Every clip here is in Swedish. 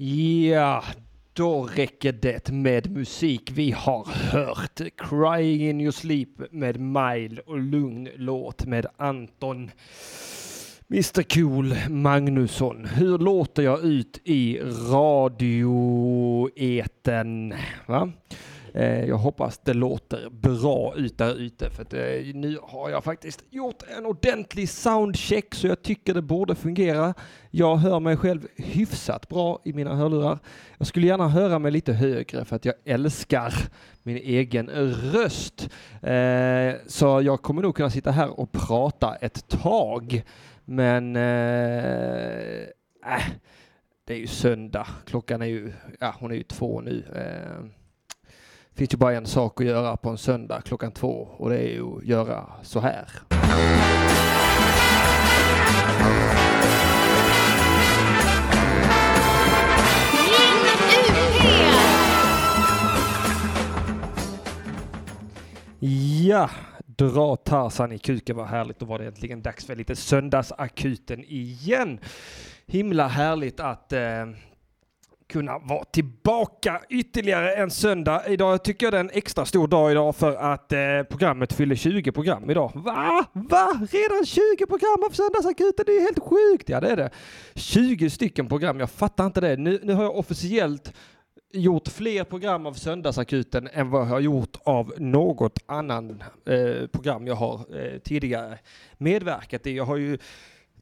Ja, då räcker det med musik. Vi har hört Crying in your sleep med Mile och Lugn låt med Anton Mr Cool Magnusson. Hur låter jag ut i radioeten? Va? Eh, jag hoppas det låter bra ut där ute för att eh, nu har jag faktiskt gjort en ordentlig soundcheck så jag tycker det borde fungera. Jag hör mig själv hyfsat bra i mina hörlurar. Jag skulle gärna höra mig lite högre för att jag älskar min egen röst. Eh, så jag kommer nog kunna sitta här och prata ett tag. Men äh, det är ju söndag. Klockan är ju, ja hon är ju två nu. Finns ju bara en sak att göra på en söndag klockan två och det är ju att göra så här. Ja, dra Tarzan i kuken vad härligt. Då var det äntligen dags för lite söndagsakuten igen. Himla härligt att eh, kunna vara tillbaka ytterligare en söndag. Idag tycker jag det är en extra stor dag idag för att eh, programmet fyller 20 program idag. Va? Va? Redan 20 program av Söndagsakuten? Det är helt sjukt! Ja, det är det. 20 stycken program. Jag fattar inte det. Nu, nu har jag officiellt gjort fler program av Söndagsakuten än vad jag har gjort av något annan eh, program jag har eh, tidigare medverkat i. Jag har ju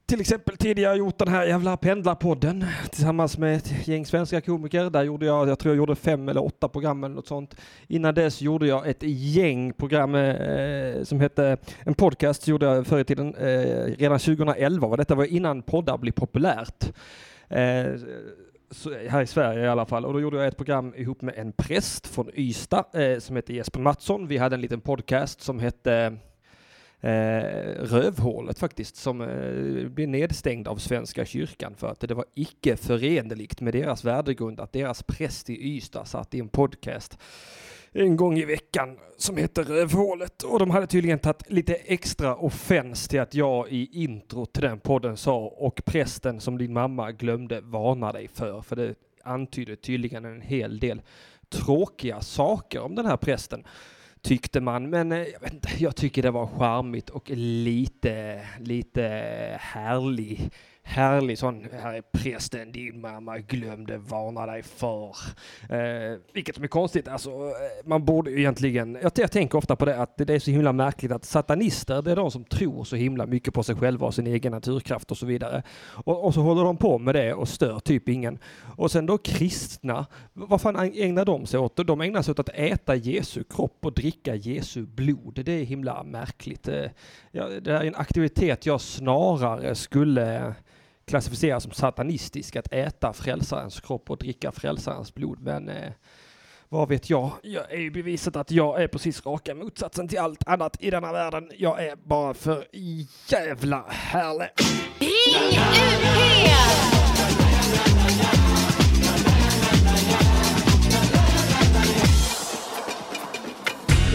till exempel tidigare gjort den här jävla pendlarpodden tillsammans med ett gäng svenska komiker. Där gjorde jag, jag tror jag gjorde fem eller åtta program eller något sånt. Innan dess gjorde jag ett gäng program eh, som hette, en podcast gjorde jag förr i tiden, eh, redan 2011. var detta var innan poddar blev populärt. Eh, här i Sverige i alla fall. Och då gjorde jag ett program ihop med en präst från Ystad eh, som heter Jesper Mattsson. Vi hade en liten podcast som hette Eh, rövhålet faktiskt, som eh, blev nedstängd av Svenska kyrkan för att det var icke förenligt med deras värdegrund att deras präst i Ystad satt i en podcast en gång i veckan som heter Rövhålet. Och de hade tydligen tagit lite extra offens till att jag i intro till den podden sa och prästen som din mamma glömde varna dig för, för det antydde tydligen en hel del tråkiga saker om den här prästen tyckte man. Men eh, jag, vet inte, jag tycker det var charmigt och lite, lite härlig härlig sån, här är prästen din mamma glömde varna dig för. Eh, vilket som är konstigt, alltså eh, man borde ju egentligen, jag, jag tänker ofta på det att det är så himla märkligt att satanister, det är de som tror så himla mycket på sig själva och sin egen naturkraft och så vidare. Och, och så håller de på med det och stör typ ingen. Och sen då kristna, vad fan ägnar de sig åt? De ägnar sig åt att äta Jesu kropp och dricka Jesu blod. Det är himla märkligt. Eh, ja, det är en aktivitet jag snarare skulle klassificeras som satanistisk att äta frälsarens kropp och dricka frälsarens blod. Men eh, vad vet jag? Jag är ju bevisat att jag är precis raka motsatsen till allt annat i denna världen. Jag är bara för jävla härlig. Ring UP!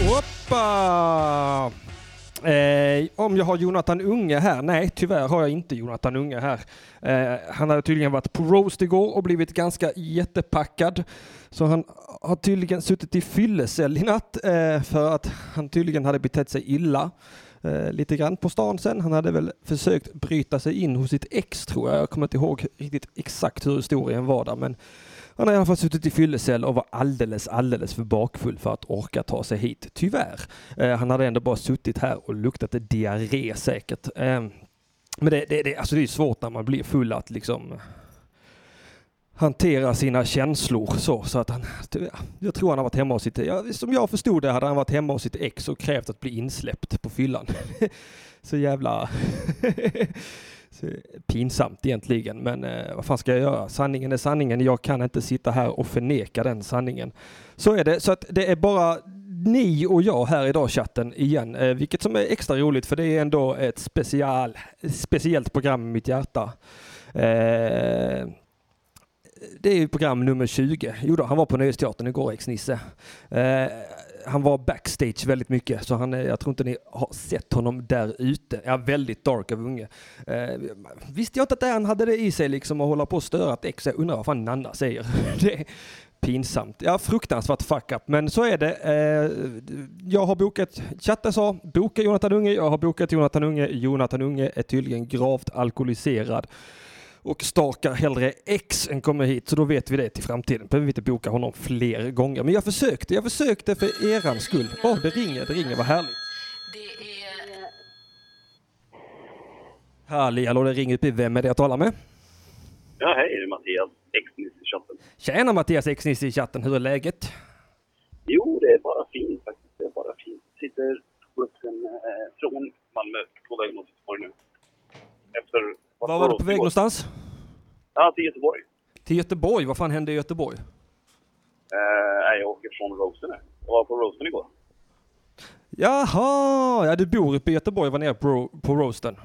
Hoppa! Eh, om jag har Jonathan Unge här? Nej, tyvärr har jag inte Jonathan Unge här. Eh, han hade tydligen varit på roast igår och blivit ganska jättepackad. Så han har tydligen suttit i fyllecell i natt eh, för att han tydligen hade betett sig illa. Eh, lite grann på stan sen. Han hade väl försökt bryta sig in hos sitt ex tror jag. Jag kommer inte ihåg riktigt exakt hur historien var där men han har i alla fall suttit i fyllecell och var alldeles, alldeles för bakfull för att orka ta sig hit, tyvärr. Eh, han hade ändå bara suttit här och luktat diarré säkert. Eh, men det, det, det, alltså det är svårt när man blir full att liksom hantera sina känslor så, så att han, jag tror han har varit hemma hos sitt, ja, som jag förstod det hade han varit hemma hos sitt ex och krävt att bli insläppt på fyllan. så jävla pinsamt egentligen, men eh, vad fan ska jag göra? Sanningen är sanningen. Jag kan inte sitta här och förneka den sanningen. Så är det. Så att det är bara ni och jag här idag chatten igen, eh, vilket som är extra roligt för det är ändå ett special, speciellt program i mitt hjärta. Eh, det är ju program nummer 20. Jo då, han var på Nöjesteatern igår, ex-Nisse. Eh, han var backstage väldigt mycket, så han, jag tror inte ni har sett honom där ute. Ja, väldigt dark av unge. Eh, visste jag inte att det, han hade det i sig liksom att hålla på och störa ett ex. Jag undrar vad fan Nanna säger. det är pinsamt. Ja, fruktansvärt fuck up, men så är det. Eh, jag har bokat, chatten sa, boka Jonathan Unge. Jag har bokat Jonathan Unge. Jonathan Unge är tydligen gravt alkoholiserad och stakar hellre X än kommer hit, så då vet vi det till framtiden. Behöver vi inte boka honom fler gånger. Men jag försökte, jag försökte för eran skull. Åh, oh, det ringer, det ringer, vad härligt. Det är... Halli hallå, det ringer upp i Vem är det jag talar med? Ja, hej, det är Mattias Exnis i chatten. Tjena Mattias Exnis i chatten, hur är läget? Jo, det är bara fint faktiskt. Det är bara fint. Sitter på bussen eh, från Malmö på väg mot Göteborg nu. Efter var var du på väg någonstans? Ja, till Göteborg. Till Göteborg? Vad fan hände i Göteborg? Uh, jag åker från Roasten nu. Jag var på Roasten igår. Jaha! Ja, du bor uppe i Göteborg och var nere på, på Roasten?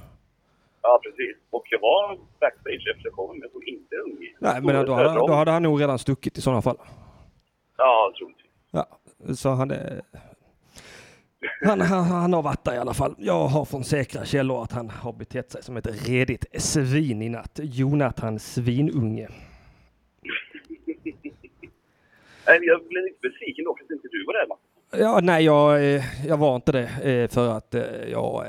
Ja, precis. Och jag var backstage efter showen, men jag såg inte Unge. Nej, men då hade, då hade han nog redan stuckit i sådana fall. Ja, troligtvis. Ja, så han. Han, han, han, har varit där i alla fall. Jag har från säkra källor att han har betett sig som ett redigt svin i natt. Jonathan Svinunge. jag blev lite besviken då att inte du var där. Ja, nej, jag, eh, jag var inte det eh, för att eh, jag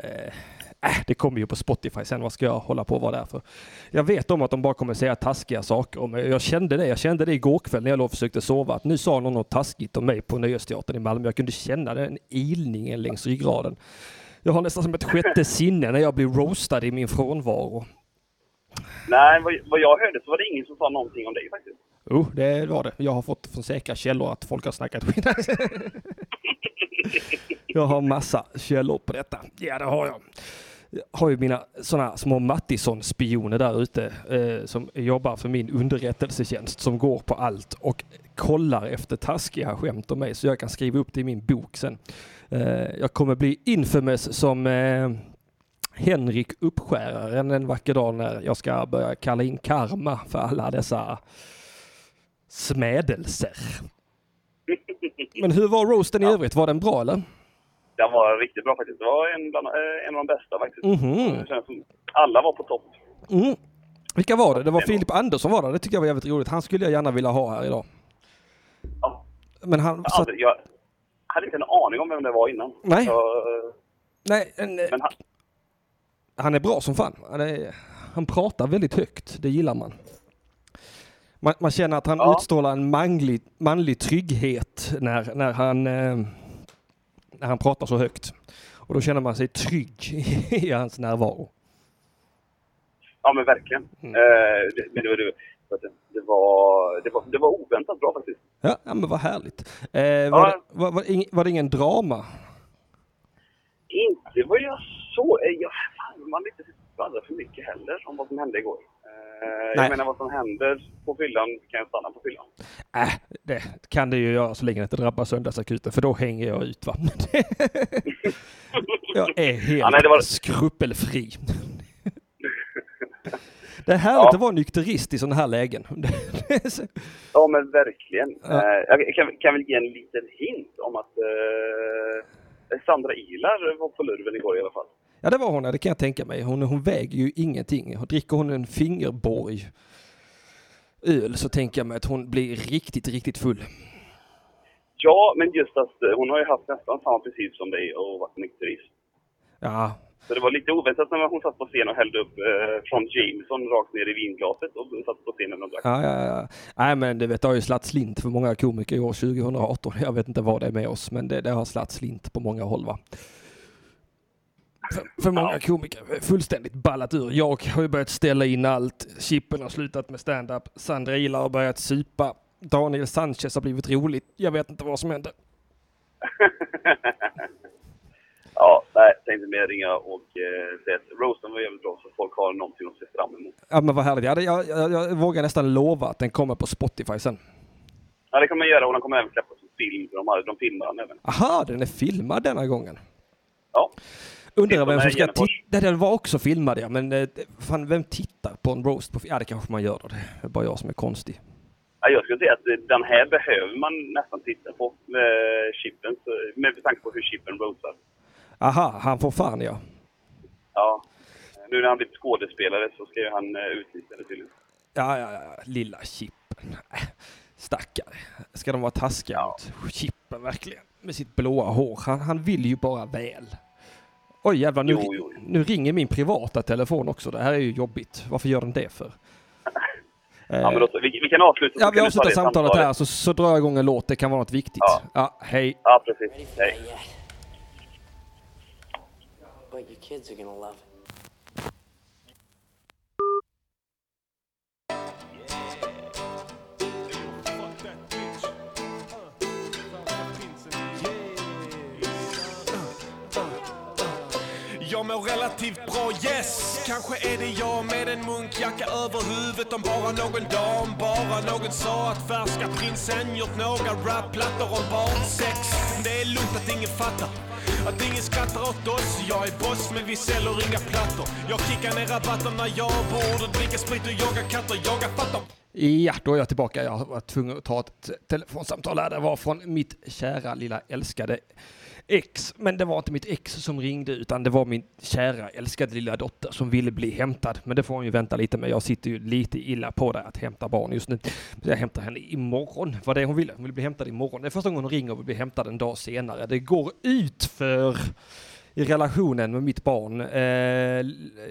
Äh, det kommer ju på Spotify sen, vad ska jag hålla på och vara där för? Jag vet om att de bara kommer säga taskiga saker om mig. Jag kände det, jag kände det igår kväll när jag låg och försökte sova, att nu sa någon något taskigt om mig på Nöjesteatern i Malmö. Jag kunde känna den ilningen längs ryggraden. Jag har nästan som ett sjätte sinne när jag blir roastad i min frånvaro. Nej, vad jag hörde så var det ingen som sa någonting om dig faktiskt. Jo, oh, det var det. Jag har fått från säkra källor att folk har snackat skit. jag har massa källor på detta. Ja, det har jag har ju mina sådana små Mattisson-spioner där ute eh, som jobbar för min underrättelsetjänst som går på allt och kollar efter taskiga skämt om mig så jag kan skriva upp det i min bok sen. Eh, jag kommer bli infamous som eh, Henrik Uppskäraren en vacker dag när jag ska börja kalla in karma för alla dessa smädelser. Men hur var roasten i övrigt? Var den bra eller? Den var riktigt bra faktiskt. Det var en, bland, eh, en av de bästa faktiskt. Mm. Det som alla var på topp. Mm. Vilka var det? Det var Filip Andersson var det. Det tycker jag var jävligt roligt. Han skulle jag gärna vilja ha här idag. Ja. Men han... Jag, aldrig, jag hade inte en aning om vem det var innan. Nej. Så, Nej, en, men han... han är bra som fan. Han, är, han pratar väldigt högt. Det gillar man. Man, man känner att han ja. utstrålar en manlig, manlig trygghet när, när han eh, när han pratar så högt. Och då känner man sig trygg i hans närvaro. Ja men verkligen. Mm. Eh, det, men det, det, det, var, det, var, det var oväntat bra faktiskt. Ja, ja men vad härligt. Eh, ja. var, det, var, var, ing, var, det ingen drama? Inte vad jag såg. Eh, jag, man vill inte skvallra för mycket heller om vad som hände igår. Eh, jag menar vad som händer på fyllan kan jag stanna på fyllan. Äh, det kan det ju göra så länge det inte drabbar söndagsakuten för då hänger jag ut va. jag är helt ja, nej, var... skrupelfri. Det är härligt ja. att vara nykterist i sådana här lägen. ja men verkligen. Ja. Eh, jag kan, kan väl ge en liten hint om att eh, Sandra Ilar var på lurven igår i alla fall. Ja det var hon, det kan jag tänka mig. Hon, hon väger ju ingenting. Dricker hon en fingerborg öl så tänker jag mig att hon blir riktigt, riktigt full. Ja, men just att eh, hon har ju haft nästan samma princip som dig och varit nykterist. Ja. Så det var lite oväntat när hon satt på scen och hällde upp eh, från Jameson rakt ner i vinglaset och satt på scenen och drack. Ja, ja, ja. Nej, men det vet, det har ju slatt slint för många komiker i år 2018. Jag vet inte vad det är med oss, men det, det har slatt slint på många håll va. För, för många komiker fullständigt ballat ur. Jag har ju börjat ställa in allt. Chippen har slutat med stand-up. Sandra Ilar har börjat supa. Daniel Sanchez har blivit roligt. Jag vet inte vad som händer. ja, nej, tänkte mer ringa och eh, säga att roasten var jävligt bra så folk har någonting att se fram emot. Ja men vad härligt. Jag, jag, jag, jag vågar nästan lova att den kommer på Spotify sen. Ja det kommer jag göra och den kommer även släppas som film. De, de filmar den även. Aha, den är filmad denna gången. Ja. Undrar vem som ska titta. Den var också filmad ja, men eh, fan, vem tittar på en roast? På, ja, det kanske man gör då. Det är bara jag som är konstig. Ja, jag skulle säga att den här behöver man nästan titta på med chippen, med tanke på hur chippen rosar. Aha, han får fan ja. Ja. Nu när han blivit skådespelare så ska ju han eh, utnyttja det tydligen. Ja, ja, ja, lilla Chippen. Äh, Stackare. Ska de vara taskiga Ja. mot Chippen verkligen? Med sitt blåa hår. Han, han vill ju bara väl. Oj jävlar, nu, Jo, jo. nu ringer min privata telefon också. Det här är ju jobbigt. Varför gör den det för? Ja, men då, vi, vi kan avsluta. Ja, vi avslutar samtalet samtalet. här så, så drar jag igång en låt. Det kan vara något viktigt. Ja. Ja, hej. Ja, precis. Hej. Jag mår relativt bra, yes. Kanske är det jag med en munkjacka över huvudet om bara någon dag Om bara någon sa att färska prinsen gjort några rapplattor om barnsex. Det är lugnt att ingen fattar att ingen skrattar åt oss. Jag är boss men vi säljer inga plattor. Jag kickar ner rabatter när jag borde dricka sprit och jaga katter. Jaga fattar. Ja, då är jag tillbaka. Jag var tvungen att ta ett telefonsamtal här. Det var från mitt kära lilla älskade ex. Men det var inte mitt ex som ringde utan det var min kära älskade lilla dotter som ville bli hämtad. Men det får hon ju vänta lite med. Jag sitter ju lite illa på det att hämta barn just nu. Så jag hämtar henne imorgon. Vad det hon ville. Hon vill bli hämtad imorgon. Det är första gången hon ringer och vill bli hämtad en dag senare. Det går ut för i relationen med mitt barn. Eh,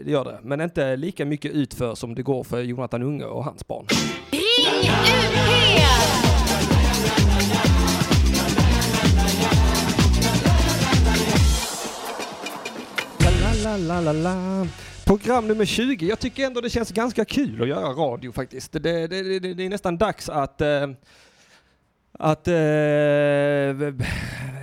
det gör det. Men inte lika mycket utför som det går för Jonathan Unge och hans barn. Ring UP! La, la, la, la. Program nummer 20. Jag tycker ändå det känns ganska kul att göra radio faktiskt. Det, det, det, det, det är nästan dags att eh, att, eh,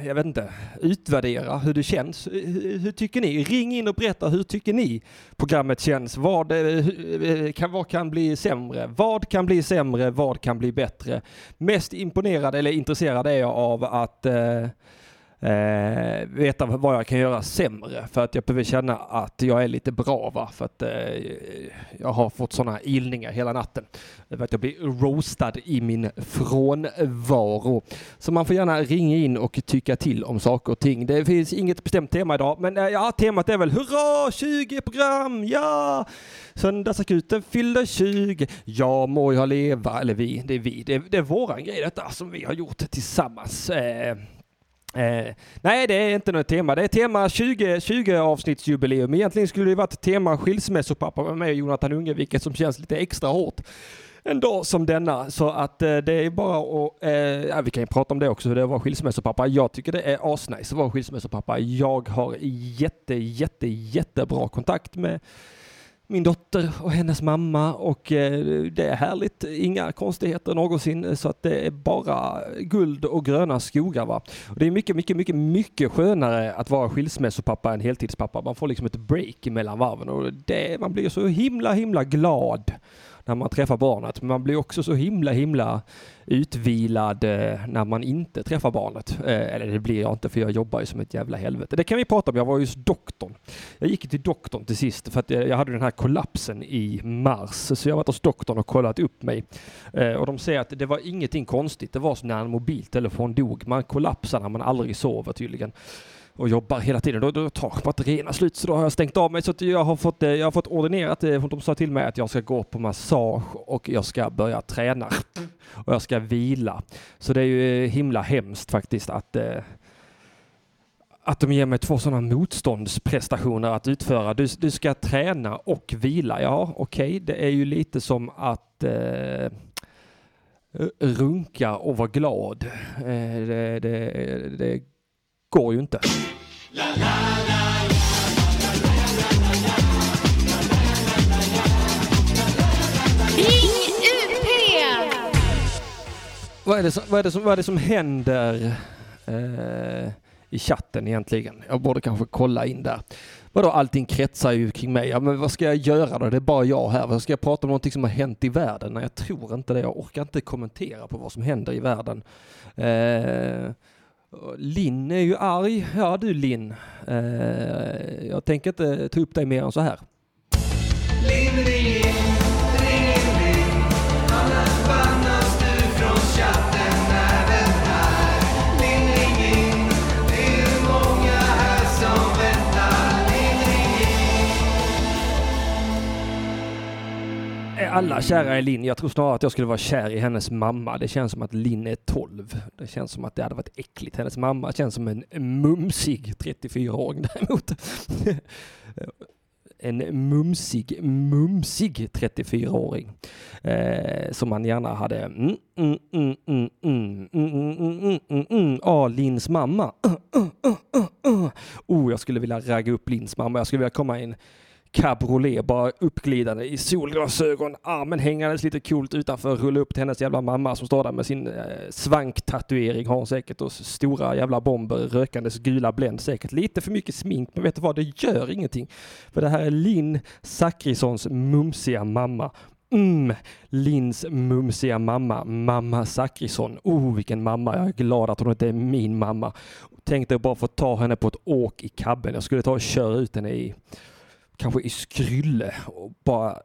jag vet inte, utvärdera hur det känns. Hur, hur tycker ni? Ring in och berätta hur tycker ni programmet känns? Vad, eh, hur- eh, kan, vad kan bli sämre? Vad kan bli sämre? Vad kan bli bättre? Mest imponerad eller intresserad är jag av att eh, eh, veta vad jag kan göra sämre. För att jag behöver känna att jag är lite bra va. För att eh, jag har fått sådana ilningar hela natten. För att jag blir roastad i min frånvaro. Så man får gärna ringa in och tycka till om saker och ting. Det finns inget bestämt tema idag men eh, ja, temat är väl hurra! 20 program, ja! Söndagsakuten fyller 20, ja må jag leva, eller vi, det är vi, det är, det är våran grej detta som vi har gjort tillsammans. Eh, Eh, nej, det är inte något tema. Det är tema 20, 20 avsnittsjubileum. Egentligen skulle det varit tema skilsmässopappa med mig och Jonathan Unge, vilket som känns lite extra hårt en dag som denna. Så att eh, det är bara att, eh, ja, vi kan ju prata om det också, hur det är att vara skilsmässopappa. Jag tycker det är asnice att vara skilsmässopappa. Jag har jätte, jätte, jättebra kontakt med min dotter och hennes mamma och eh, det är härligt. Inga konstigheter någonsin så att det är bara guld och gröna skogar. Va? Och det är mycket, mycket, mycket, mycket skönare att vara skilsmässopappa än heltidspappa. Man får liksom ett break mellan varven och det, man blir så himla, himla glad när man träffar barnet. Men man blir också så himla, himla utvilad eh, när man inte träffar barnet. Eh, eller det blir jag inte för jag jobbar ju som ett jävla helvete. Det kan vi prata om. Jag var just doktorn. Jag gick till doktorn till sist för att eh, jag hade den här kollapsen i mars. Så jag har varit hos doktorn och kollat upp mig. Och de säger att det var ingenting konstigt. Det var som när en mobiltelefon dog. Man kollapsar när man aldrig sover tydligen och jobbar hela tiden. Då, då tar batterierna slut så då har jag stängt av mig. Så att jag, har fått, eh, jag har fått ordinerat. Eh, de sa till mig att jag ska gå på massage och jag ska börja träna. Och jag ska vila. Så det är ju eh, himla hemskt faktiskt att att de ger mig två sådana motståndsprestationer att utföra. Du, du ska träna och vila. Ja, okej, det är ju lite som att eh, runka och vara glad. Eh, det, det, det går ju inte. Vad är det som, vad är det som, vad är det som händer eh, i chatten egentligen? Jag borde kanske kolla in där. Vadå, allting kretsar ju kring mig. Ja, men vad ska jag göra då? Det är bara jag här. Vad ska jag prata om någonting som har hänt i världen? Nej, jag tror inte det. Jag orkar inte kommentera på vad som händer i världen. Eh, Linn är ju arg. Ja du Linn. Eh, jag tänker inte ta upp dig mer än så här. alla kära i Linn. Jag tror snarare att jag skulle vara kär i hennes mamma. Det känns som att Linn är 12. Det känns som att det hade varit äckligt. Hennes mamma känns som en mumsig 34-åring däremot. en mumsig, mumsig 34-åring. Eh, som man gärna hade... Mm, mm, mm, mm, mm, mm, mm, mamma. Oh, jag skulle vilja ragga upp Lins mamma. Jag skulle vilja komma in cabriolet, bara uppglidande i solglasögon, armen hängandes lite coolt utanför, rulla upp till hennes jävla mamma som står där med sin eh, svanktatuering har hon säkert och stora jävla bomber, rökandes gula Blend säkert. Lite för mycket smink, men vet du vad, det gör ingenting. För det här är Linn Zachrissons mumsiga mamma. Mm, Linns mumsiga mamma, mamma Zachrisson. Oh, vilken mamma. Jag är glad att hon inte är min mamma. Tänkte bara få ta henne på ett åk i kabben. Jag skulle ta och köra ut henne i kanske i skrylle och bara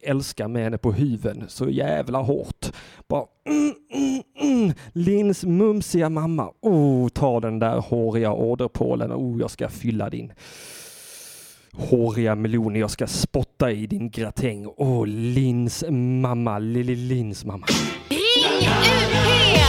älska med henne på huven så jävla hårt. Bara mm, mm, mm. Lins mumsiga mamma. Oh, ta den där håriga åderpålen. Oh, jag ska fylla din håriga melon. Jag ska spotta i din gratäng. Åh, oh, Lins mamma. Lille Lins mamma. Ring UP!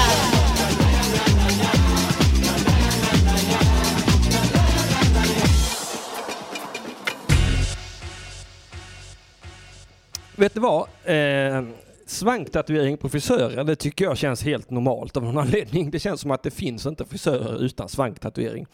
Vet du vad? Eh, svanktatuering på frisörer, det tycker jag känns helt normalt av någon anledning. Det känns som att det finns inte frisörer utan svanktatuering.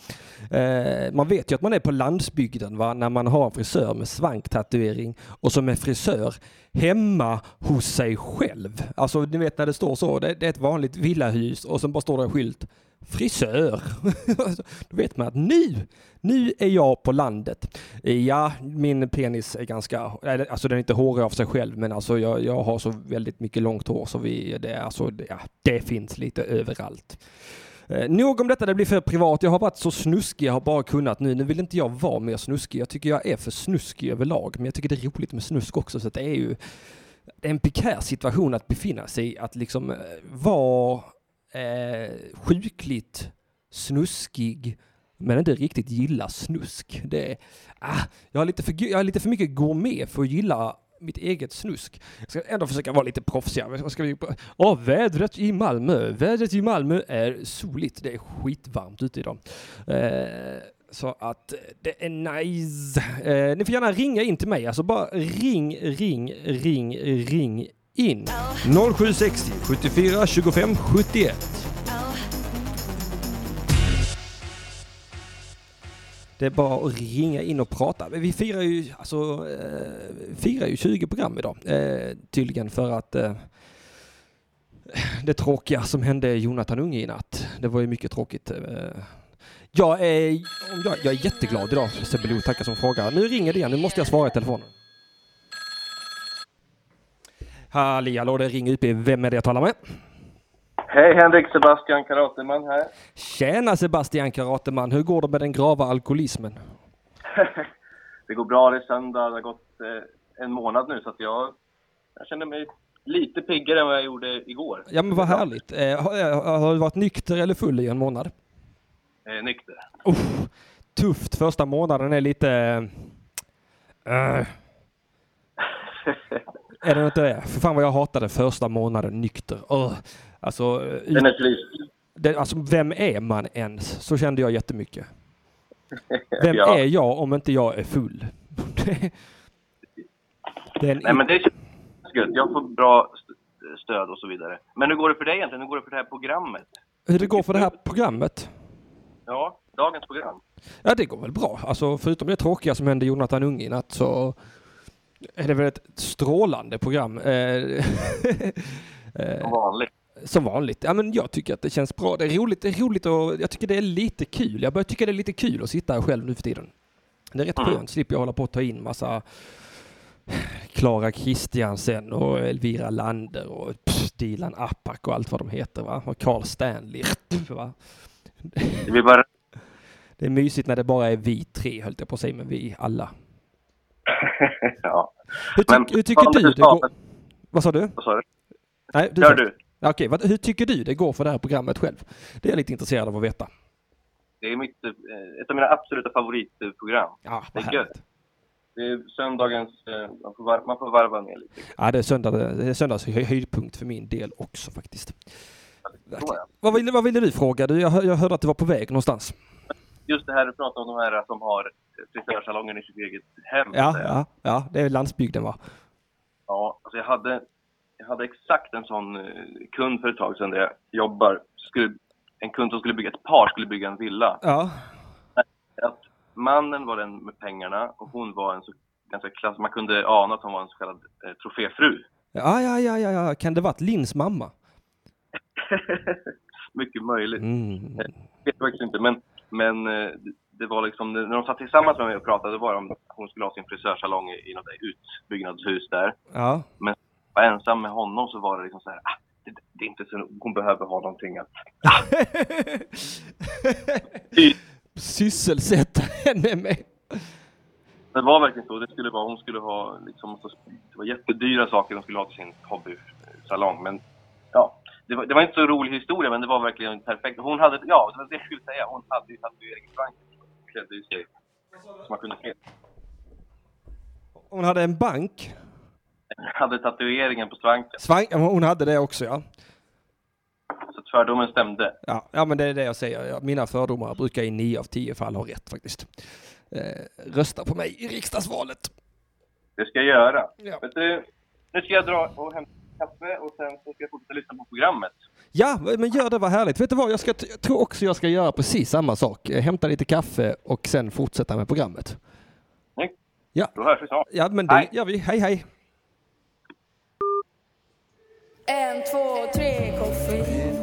Eh, man vet ju att man är på landsbygden va? när man har en frisör med svanktatuering och som är frisör hemma hos sig själv. Alltså ni vet när det står så, det, det är ett vanligt villahus och sen bara står det en skylt frisör. Då vet man att nu, nu är jag på landet. Ja, min penis är ganska, alltså den är inte hårig av sig själv, men alltså jag, jag har så väldigt mycket långt hår så vi, det, alltså, det, ja, det finns lite överallt. Eh, nog om detta, det blir för privat. Jag har varit så snuskig jag har bara kunnat nu. Nu vill inte jag vara mer snuskig. Jag tycker jag är för snuskig överlag, men jag tycker det är roligt med snusk också, så att det är ju en pikär situation att befinna sig i, att liksom eh, vara eh, sjukligt snuskig men inte riktigt gilla snusk. Det är, ah, jag, har lite för, jag har lite för mycket gourmet för att gilla mitt eget snusk. Jag ska ändå försöka vara lite proffsigare. Vad ska vi... Åh, vädret i Malmö. Vädret i Malmö är soligt. Det är skitvarmt ute idag. Eh, så att det är nice. Eh, ni får gärna ringa in till mig. Alltså bara ring, ring, ring, ring in. 0760 74 25 71. Det är bara att ringa in och prata. Vi firar ju, alltså, eh, firar ju 20 program idag. Eh, tydligen för att eh, det tråkiga som hände Jonathan Unge i natt. Det var ju mycket tråkigt. Eh. Jag är, jag, jag är jätteglad idag, Sebbe tackar som frågar. Nu ringer det igen, nu måste jag svara i telefonen. Halli hallå, det ringer UP. Vem är det jag talar med? Hej Henrik Sebastian Karateman här. Tjena Sebastian Karateman, hur går det med den grava alkoholismen? det går bra, det är söndag, det har gått eh, en månad nu så att jag, jag känner mig lite piggare än vad jag gjorde igår. Ja men vad härligt. Eh, har, har, du varit nykter eller full i en månad? Eh, nykter. Uh, tufft, första månaden är lite... Uh. Är det inte det? För fan vad jag hatade första månaden nykter. Oh, alltså, Den är det, alltså, vem är man ens? Så kände jag jättemycket. Vem Ja. är jag om inte jag är full? det är en Nej men det känns gött. Jag får bra st- stöd och så vidare. Men hur går det för dig egentligen? Hur går det för det här programmet? Hur det går för det här programmet? Ja, dagens program. Ja, det går väl bra. Alltså, förutom det tråkiga som hände Jonathan Unge i natt så är det väl ett strålande program. Eh, Som vanligt. Som vanligt. Ja, men jag tycker att det känns bra. Det är roligt, det är roligt och jag tycker det är lite kul. Jag börjar tycka det är lite kul att sitta här själv nu för tiden. Det är rätt skönt. Slipper jag hålla på att ta in massa Klara Kristiansen och Elvira Lander och pff, Dilan Apak och allt vad de heter va. Och Carl Stanley. Va? Det blir bara... Det är mysigt när det bara är vi tre höll jag på att säga, men vi alla. ja. Hur, Men- tyck, hur tycker du det går? Vad sa du? Vad sa du? Nej, du sa- du. Okej, vad, hur tycker du det går för det här programmet själv? Det är jag lite intresserad av att veta. Det är mitt, eh, ett av mina absoluta favoritprogram. Ja, Det vad är gött. det är söndagens, eh, man får, var, man får varva ner lite. Ja, det är, söndag, det är söndags hö- höjdpunkt för min del också faktiskt. Ja. Vad ville, vad ville du fråga? Du, jag, jag hörde att du var på väg någonstans. Just det här du pratar om de här som har frisörsalongen i sitt eget hem. Ja, ja, ja, det är landsbygden va? Ja, alltså jag hade, jag hade exakt en sån eh, kund för ett tag sedan där jag jobbar. Skulle, en kund som skulle bygga, ett par skulle bygga en villa. Ja. Att mannen var den med pengarna och hon var en så ganska klass, man kunde ana att hon var en så kallad eh, troféfru. Ja, ja, ja, ja, ja. Kan det varit Lins mamma? Mycket möjligt. Mm. Jag vet faktiskt inte, men, men eh, det- var liksom, när de satt tillsammans med mig och pratade, var om att hon skulle ha sin frisörsalong i, i något utbyggnadshus där. Ja. Men var ensam med honom så var det liksom så här, ah, det, det är inte så, hon behöver ha någonting att... Sysselsätta henne med. Det var verkligen så, det skulle vara, hon skulle ha liksom, så, det var jättedyra saker hon skulle ha till sin hobbysalong. Men ja, det var, det var inte så rolig historia, men det var verkligen perfekt. Hon hade, ja, det var det jag skulle säga, hon hade ju tatueringsbank. Klädde ju sig som man kunde se. Hon hade en bank. Hade tatueringen på svanken, Svank, hon hade det också ja. så tvärdomen stämde. Ja, ja men det är det jag säger. Mina fördomar brukar i nio av tio fall ha rätt faktiskt. Eh, rösta på mig i riksdagsvalet. Det ska jag göra. Ja. Du, nu ska jag dra och hämta kaffe och sen så ska jag fortsätta lyssna på programmet. Ja, men gör det, var härligt. Vet du vad, jag, ska, jag tror också jag ska göra precis samma sak. Eh, Hämta lite kaffe och sen fortsätta med programmet. Snyggt. Ja. Då hörs vi snart. Ja, men det Hej. gör vi. Hej, hej. En, två, tre, koffein,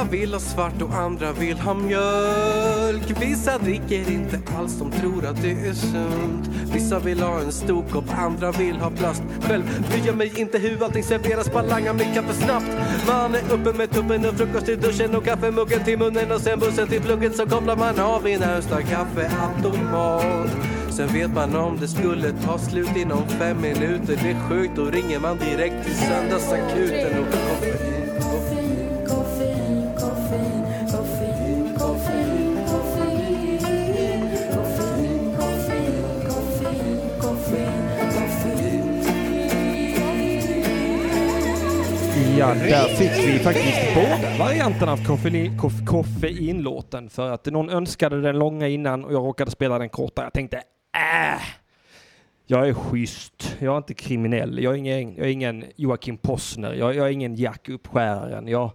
Vissa vill ha svart och andra vill ha mjölk. Vissa dricker inte alls, de tror att det är sunt. Vissa vill ha en stor kopp, andra vill ha plast. Själv bryr jag mig inte hur allting serveras, bara langar mitt kaffe snabbt. Man är uppe med tuppen och frukost i duschen och kaffemuggen till munnen och sen bussen till plugget. Så kopplar man av i närmsta kaffeautomat. Sen vet man om det skulle ta slut inom fem minuter. Det är sjukt, då ringer man direkt till söndagsakuten och koffein, Ja, där fick vi faktiskt båda varianterna av koffein, koff, koffeinlåten för att någon önskade den långa innan och jag råkade spela den korta. Jag tänkte, äh, jag är schysst. Jag är inte kriminell. Jag är ingen, jag är ingen Joakim Possner. Jag, jag är ingen Jack Uppskäraren. Jag,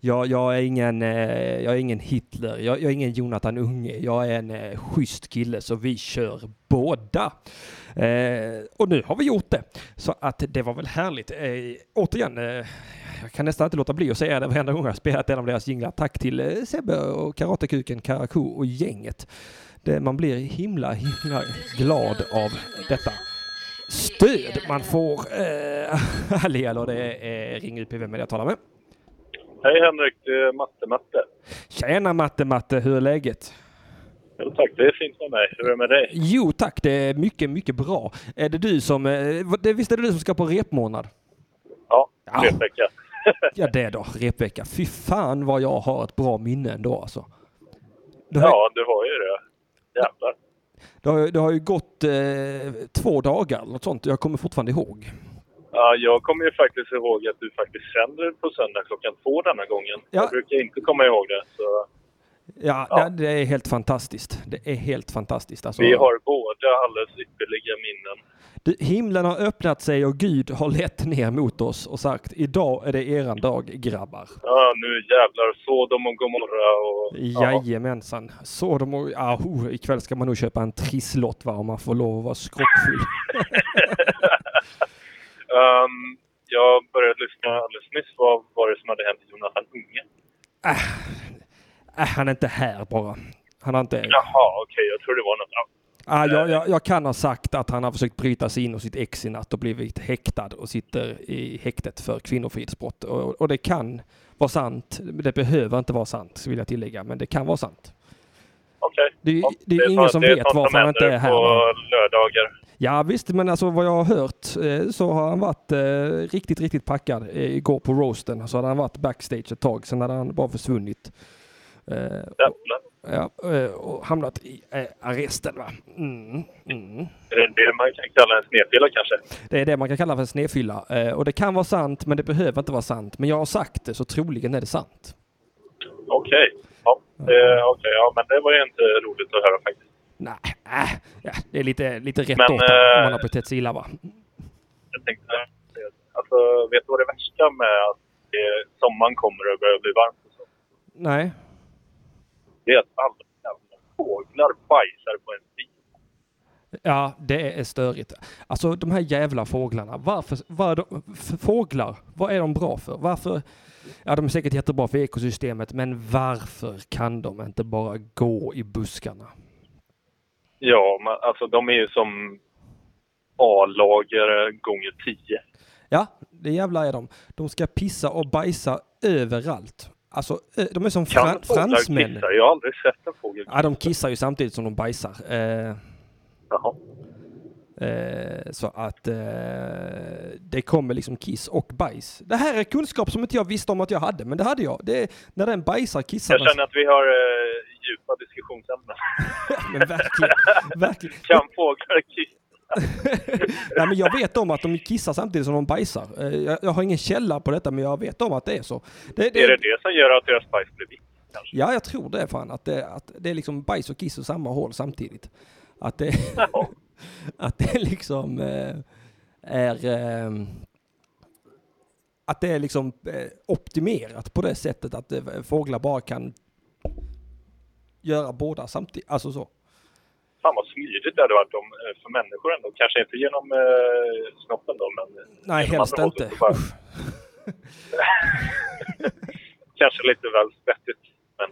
jag, jag, är ingen, eh, jag är ingen Hitler. Jag, jag är ingen Jonathan Unge. Jag är en eh, schysst kille så vi kör båda. Eh, och nu har vi gjort det. Så att det var väl härligt. Eh, återigen, eh, jag kan nästan inte låta bli att säga det varenda gång jag spelat en av deras jinglar. Tack till eh, Sebbe och Karatekuken, Karakou och gänget. Det, man blir himla, himla glad av detta stöd man får. Eh, Halli hallå, det är eh, Ring UP, vem är det jag talar med? Hej Henrik, det är Matte Matte. Tjena Matte Matte, hur är läget? Jo tack, det är fint med mig. Hur är det med dig? Jo tack, det är mycket, mycket bra. Är det du som, eh, visst är det du som ska på repmånad? Ja, Ja. repvecka. Ja det då, repvecka. Fy fan vad jag har ett bra minne ändå alltså. Det har, Ja, du har ju det. Jävlar. det har, det har ju gått eh, två dagar något sånt. Jag kommer fortfarande ihåg. Ja, jag kommer ju faktiskt ihåg att du faktiskt sänder på söndag klockan två denna gången. Ja. Jag brukar inte komma ihåg det. Så Ja, Ja. Det, är helt fantastiskt. Det är helt fantastiskt. Alltså, vi har båda alldeles ypperliga minnen. Du, himlen har öppnat sig och Gud har lett ner mot oss och sagt idag är det eran dag grabbar. Ja, nu jävlar. Sodom och Gomorra och... Ja. Jajamensan. Så de och, ah, oh, ikväll ska man nog köpa en trisslott va, om man får lov att vara skrockfull. Ehm, jag började lyssna alldeles nyss. Vad var det som hade hänt Jonathan Unge? Äh, han är inte här bara. Han har inte... Jaha, okej. jag tror det var något annat. Ah, jag, jag, jag kan ha sagt att han har försökt bryta sig in hos sitt ex i natt och blivit häktad och sitter i häktet för kvinnofridsbrott. Och, och det kan vara sant. Det behöver inte vara sant, vill jag tillägga, men det kan vara sant. Okej. Det, är- Ja, det är är ingen sånt- som det är vet sånt som varför han inte händer är här. på va? lördagar. Ja visst, men alltså vad jag har hört eh, så har han varit eh, riktigt, riktigt packad eh, igår på roasten. Så hade han varit backstage ett tag, sen hade han bara försvunnit. Eh, ja, eh, och hamnat i eh, arresten va. Mm, mm. Är det det man kan kalla en snedfilla kanske? Det är det man kan kalla för snedfylla. Eh, och det kan vara sant, men det behöver inte vara sant. Men jag har sagt det, så troligen är det sant. Okej. Ja, eh, okej, ja, men det var ju inte roligt att höra faktiskt. Nej, äh, ja, det är lite, lite rätt Men, åt honom om eh, man har betett sig illa va. Jag tänkte, alltså, vet du vad det värsta med att eh, sommaren kommer och börjar bli varmt? Och så? Nej. Det är att alla jävla fåglar bajsar på en bil. Ja, det är störigt. Alltså de här jävla fåglarna. Varför, vad de, fåglar, vad är de bra för? Varför? Ja, de är säkert jättebra för ekosystemet, men varför kan de inte bara gå i buskarna? Ja, men alltså de är ju som A-lagare gånger tio. Ja, det jävla är de. De ska pissa och bajsa överallt. Alltså, de är som Kan fran- fransmän. kissa? Jag har aldrig sett en fågel Ja, de kissar ju samtidigt som de bajsar. Eh, Jaha. Eh, så att eh, det kommer liksom kiss och bajs. Det här är kunskap som inte jag visste om att jag hade, men det hade jag. Det är, när den bajsar kissar Jag känner att vi har eh, djupa diskussionsämnen. Men verkligen, verkligen. Kan fåglar kissa? Nej, men jag vet om att de kissar samtidigt som de bajsar. Eh, jag, jag har ingen källa på detta, men jag vet om att det är så. Det, det, Är det det som gör att deras bajs blir vitt? kanske? Ja, jag tror det fan. Att det, att det är liksom bajs och kiss i samma hål samtidigt. Att det, att det liksom eh, är... Eh, att det är liksom eh, optimerat på det sättet att eh, fåglar bara kan göra båda samtidigt. Alltså så. Fan vad smidigt det hade varit om, eh, för människor ändå. Kanske inte genom eh, snoppen då, men... Nej, helst inte. bara-. Kanske lite väl svettigt. Men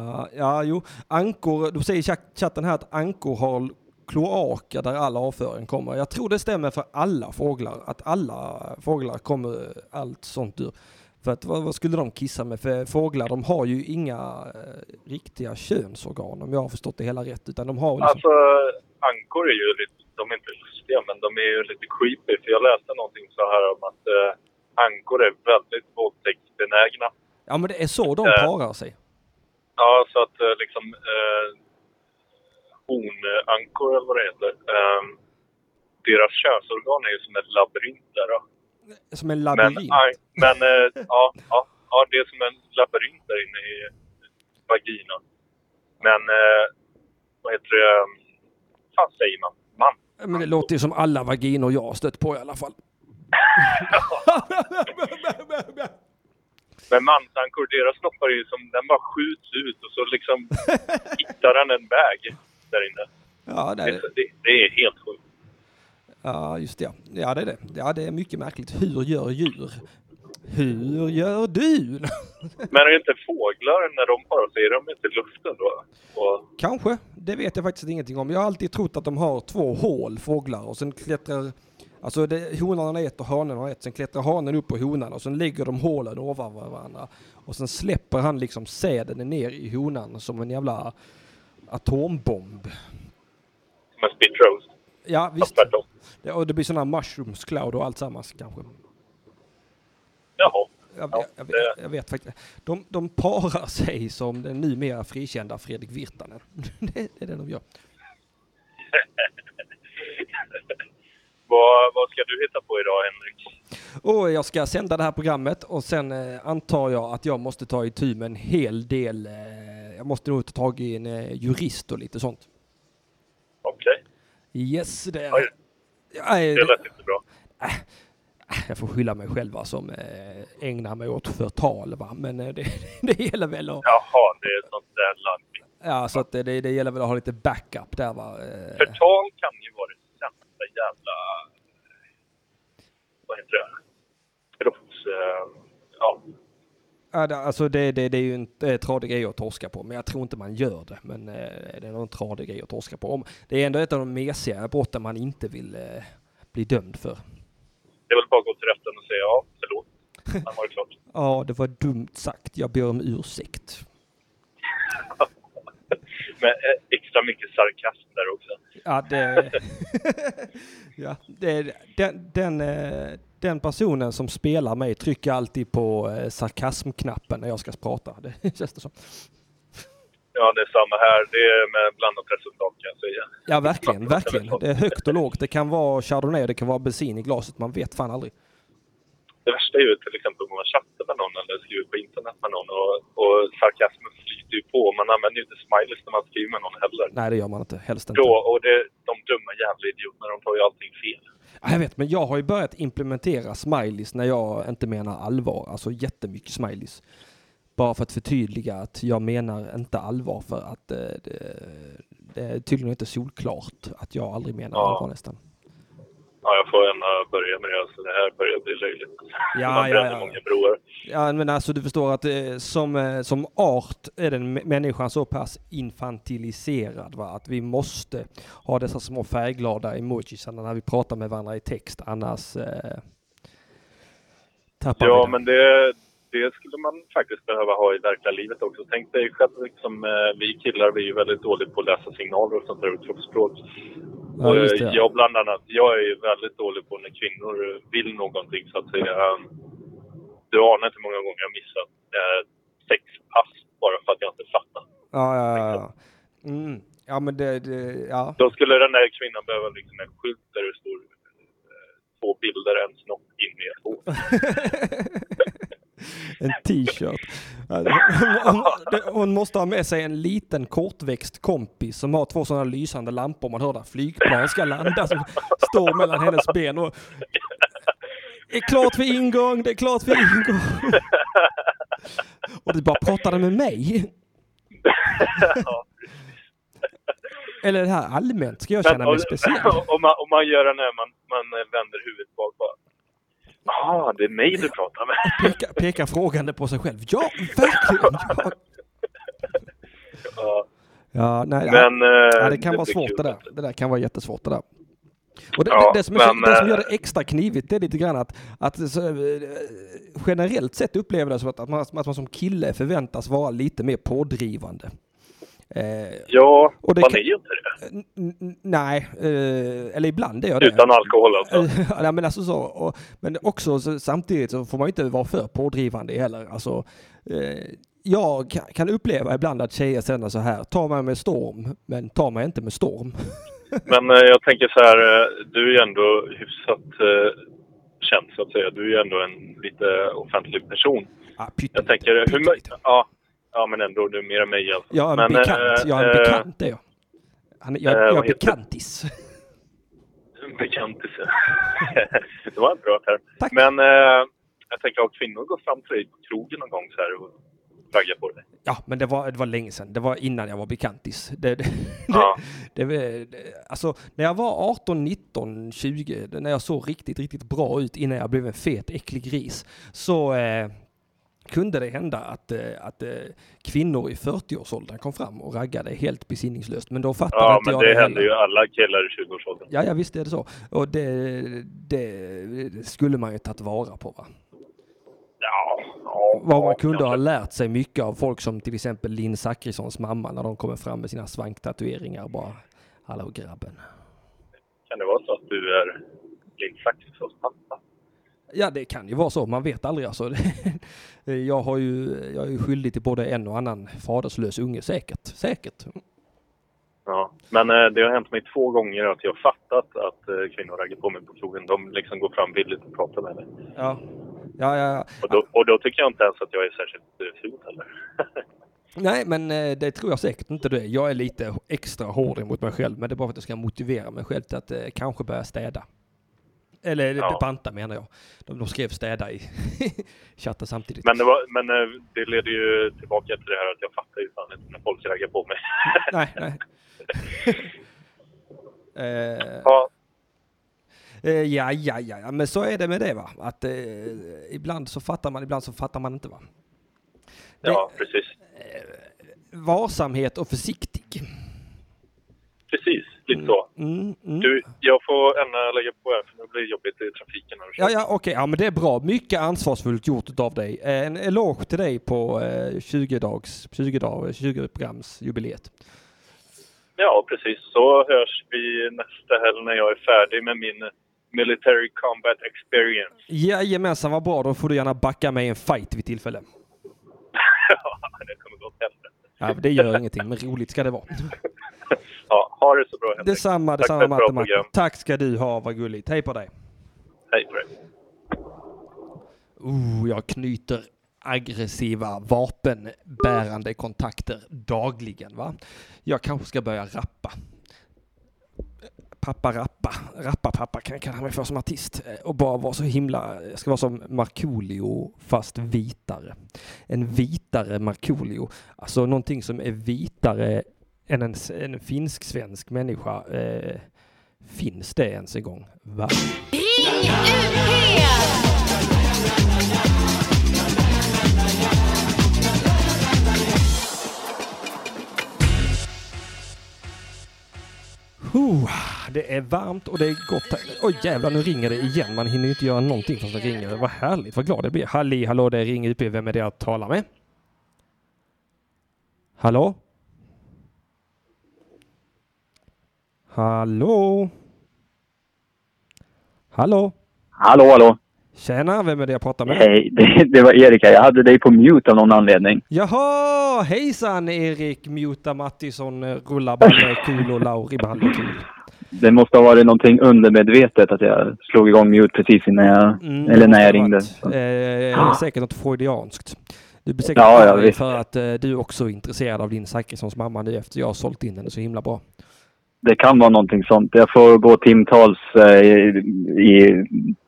Ja, ja, jo. Ankor, du säger i chatt- chatten här att ankor har kloaker där all avföring kommer. Jag tror det stämmer för alla fåglar, att alla fåglar kommer allt sånt ur. För att vad, vad skulle de kissa med? För fåglar, de har ju inga eh, riktiga könsorgan om jag har förstått det hela rätt. Utan de har liksom, alltså, ankor är ju lite... De är inte lustiga, men de är ju lite creepy. För jag läste någonting så här om att eh, ankor är väldigt våldtäktsbenägna. ja men det är så de eh, parar sig. Ja, så att eh, liksom eh, honankor eller vad det heter. Eh, deras könsorgan är ju som ett labyrint där då. Som en Men, labyrint. aj, men eh, ja, ja, ja, det är som en labyrint där inne i vaginan. Men eh, vad heter det? Vad fan säger man? Man. Men det låter ju som alla vaginor jag har stött på i alla fall. Men mansankor, deras snoppar är ju som, den bara skjuts ut och så liksom hittar den en väg där inne. Ja, det är det. Det, det är helt sjukt. Ja, just det. Ja, det är det. Ja, det är mycket märkligt. Hur gör djur? Hur gör du? Men är inte fåglar, när de parar sig, är de inte i luften då? Och, Kanske. Det vet jag faktiskt ingenting om. Jag har alltid trott att de har två hål, fåglar, och sen klättrar... Alltså det, honan har ett och hanen har ett. Sen klättrar hanen upp på honan och sen lägger de hålen ovan varandra. Och sen släpper han liksom säden ner i honan som en jävla atombomb. som en spit roast. Ja, visst. tvärtom. Det, och det blir sådana mushrooms cloud och allt sammans kanske. Jaha. Jag, Ja, jag, jag, vet, jag vet faktiskt. De, de parar sig som den numera frikända Fredrik Virtanen. det, är det de gör. Vad, vad ska du hitta på idag, Henrik? Och jag ska sända det här programmet och sen eh, antar jag att jag måste ta itu med en hel del. Eh, jag måste nog ta tag i en eh, jurist och lite sånt. Yes, det... Ja, eh, Det lät inte bra. jag får skylla mig själv va, som eh, ägnar mig åt förtal va. Men eh, det, det gäller väl att... Jaha, det är sånt där larvigt. Ja, så att det, det, det gäller väl att ha lite backup där va. Eh, Förtal kan ju vara det sämsta jävla... Vad heter det? Eh, Ja. Alltså det, det, det är ju en eh, tradig grej att torska på, men jag tror inte man gör det. Men eh, det är nog en tradig grej att torska på. Om, det är ändå ett av de mesigare brotten man inte vill eh, bli dömd för. Det är väl bara att gå till rätten och säga ja, förlåt. Sen var det klart. Ja, det var dumt sagt. Jag ber om ursäkt. Med eh, extra mycket sarkasm där också. Ja, det... ja, det, den, den, eh, den personen som spelar mig trycker alltid på eh, sarkasmknappen när jag ska prata. Det känns det som. Ja, det är samma här. Det är med blandat resultat kan jag säga. Ja, verkligen, verkligen. Det är högt och lågt. Det kan vara chardonnay, det kan vara bensin i glaset. Man vet fan aldrig. Det värsta är ju till exempel om man chattar med någon eller skriver på internet med någon och, och sarkasmen flyter ju på. Man använder ju inte smileys när man skriver med någon heller. Nej, det gör man inte. Helst inte. Då, och det, de dumma jävla idioterna, de tar ju allting fel. Ja, Jag vet, men jag har ju börjat implementera smileys när jag inte menar allvar. Alltså jättemycket smileys. Bara för att förtydliga att jag menar inte allvar för att eh, det, det är tydligen inte solklart att jag aldrig menar Ja. allvar nästan. Ja, jag får gärna börja med det. Alltså, det här börjar bli löjligt. Ja, man ja, bränner ja. många broar. Ja, men alltså du förstår att eh, som, eh, som art är den mä- människan så pass infantiliserad va? att vi måste ha dessa små färgglada emojisarna när vi pratar med varandra i text, annars eh, tappar vi Ja, men det, det skulle man faktiskt behöva ha i verkliga livet också. Tänk dig själv, liksom, eh, vi killar vi är ju väldigt dåliga på att läsa signaler och sånt där och kroppsspråk. Ja, just eh. Jag bland annat, jag är ju väldigt dålig på när kvinnor vill någonting så att säga. Um, Du anar inte hur många gånger jag missat eh, sex pass bara för att jag inte fattar. Ja, ja, ja. Mm. Ja, men det, det ja. Då skulle den där kvinnan behöva liksom en skylt där det står eh, två bilder, en snopp in i ett hår. En t-shirt. Hon, måste ha med sig en liten kortväxt kompis som har två sådana lysande lampor. Man hör där flygplan ska landa som står mellan hennes ben. Och, det är klart för ingång, det är klart för ingång. Och du bara pratade med mig. Eller det här allmänt, ska jag känna mig speciell? om, man, om man gör den här, man, man vänder huvudet bak bara. Ja, det är mig du pratar med. Peka, peka frågande på sig själv. Ja, verkligen! Ja, Ja, ja nej, men... eh, Ja, det kan vara blir svårt det där. Det där kan vara jättesvårt det där. Och det, Ja, det, det, som är men, det som gör eh, det extra knivigt det är lite grann att, att så, eh, generellt sett upplever det som att, att, man, att man som kille förväntas vara lite mer pådrivande. Eh, Ja, Och det man kan- är ju inte det. nej, eh, eller ibland är jag det. Utan alkohol alltså. Eh, ja, men alltså så, och, men också så, samtidigt så får man ju inte vara för pådrivande heller. Alltså, eh, jag kan, kan uppleva ibland att tjejer känner så här, ta mig med storm, men ta mig inte med storm. Men eh, jag tänker så här, eh, du är ju ändå hyfsat känd så att säga. Du är ju ändå en lite offentlig person. Ah, Jag tänker, hur, ja, ja, men ändå, du är mer än mig. Jag är en men, bekant, eh, jag är en eh, bekant är jag. Han, jag, eh, jag är bekantis. Bekantis. det var en bra term. Tack. Men eh, jag tänker, har kvinnor gått fram till dig på krogen någon gång så här och raggat på dig? Ja, men det var, det var länge sedan. Det var innan jag var bekantis. Det, det, Ja. det, det, alltså, när jag var 18, 19, 20, när jag såg riktigt, riktigt bra ut innan jag blev en fet, äcklig gris, så eh, kunde det hända att, eh, att eh, kvinnor i 40-årsåldern kom fram och raggade helt besinningslöst. Men då fattade Ja, inte men jag det det händer ju alla killar i 20-årsåldern. Ja, ja, visst är det så. Och det, det skulle man ju tagit vara på. Va? Ja, ja, Vad man ja, kunde ha lärt sig mycket av folk som till exempel Linn Zachrissons mamma när de kommer fram med sina svanktatueringar bara Hallå grabben. Kan det vara så att du är Linn Zachrissons pappa? Ja det kan ju vara så, man vet aldrig alltså. Jag, har ju, jag är ju skyldig till både en och annan faderslös unge säkert. Säkert. Ja, men eh, det har hänt mig två gånger att jag fattat att eh, kvinnor raggar på mig på krogen. De liksom går fram villigt och pratar med mig. Ja. Ja, ja, ja. Och då, och då tycker jag inte ens att jag är särskilt eh, ful heller. Nej, men det tror jag säkert inte du är. Jag är lite extra hård mot mig själv, men det är bara för att jag ska motivera mig själv till att kanske börja städa. Eller Ja. banta menar jag. De, de skrev städa i chatten samtidigt. Men, det, var, men eh, det leder ju tillbaka till det här att jag fattar ju fan inte när folk raggar på mig. nej, nej. eh, Ja, eh, ja, ja, ja, men så är det med det va. Att eh, ibland så fattar man, ibland så fattar man inte va. Ja, precis. Varsamhet och försiktig. Precis, lite så. Mm, mm. Du, jag får gärna lägga på här för nu blir det jobbigt i trafiken. Här. Ja, ja, okej, ja, men det är bra. Mycket ansvarsfullt gjort av dig. Eh, En eloge till dig på eh, 20 dags, 20 dagar, 20 programs jubileet. Ja, precis. Så hörs vi nästa helg när jag är färdig med min Military Combat Experience. Jajamensan, vad bra. Då får du gärna backa med i en fight vid tillfälle. ja, det kommer gå åt helvete. Ja, det gör ingenting, men roligt ska det vara. Ja, ha det så bra Henrik. Detsamma, Tack detsamma Matte Matte. Tack ska du ha, vad gulligt. Hej på dig. Hej på dig. Oh, jag knyter aggressiva vapenbärande kontakter dagligen. Va? Jag kanske ska börja rappa. Pappa rappa, rappa pappa kan jag kalla mig för som artist. Eh, Och bara vara så himla, jag ska vara som Markoolio fast vitare. En vitare Markoolio. Alltså någonting som är vitare än en, en finsk-svensk människa. Eh, finns det ens en gång? Va? Uh, det är varmt och det är gott. Oj Oj jävlar, nu ringer det igen. Man hinner ju inte göra någonting förrän det ringer. Vad härligt, vad glad jag blir. Halli hallå, det ringer UP. Vem är det jag talar med? Hallå? Hallå? Hallå? Hallå, hallå. Tjena, vem är det jag pratar med? Hej, det, det var Erik här. Jag hade dig på mute av någon anledning. Jaha, hejsan Erik Muta Mattisson, rulla balle kul och Lauri balle kul. Det måste ha varit någonting undermedvetet att jag slog igång mute precis innan jag, Mm, eller när jag ringde. Eh, säkert något freudianskt. Du blir säkert Ja, ja, för att eh, du också är intresserad av din Zachrissons mamma nu efter jag har sålt in henne så himla bra. Det kan vara någonting sånt. Jag får gå timtals eh, i,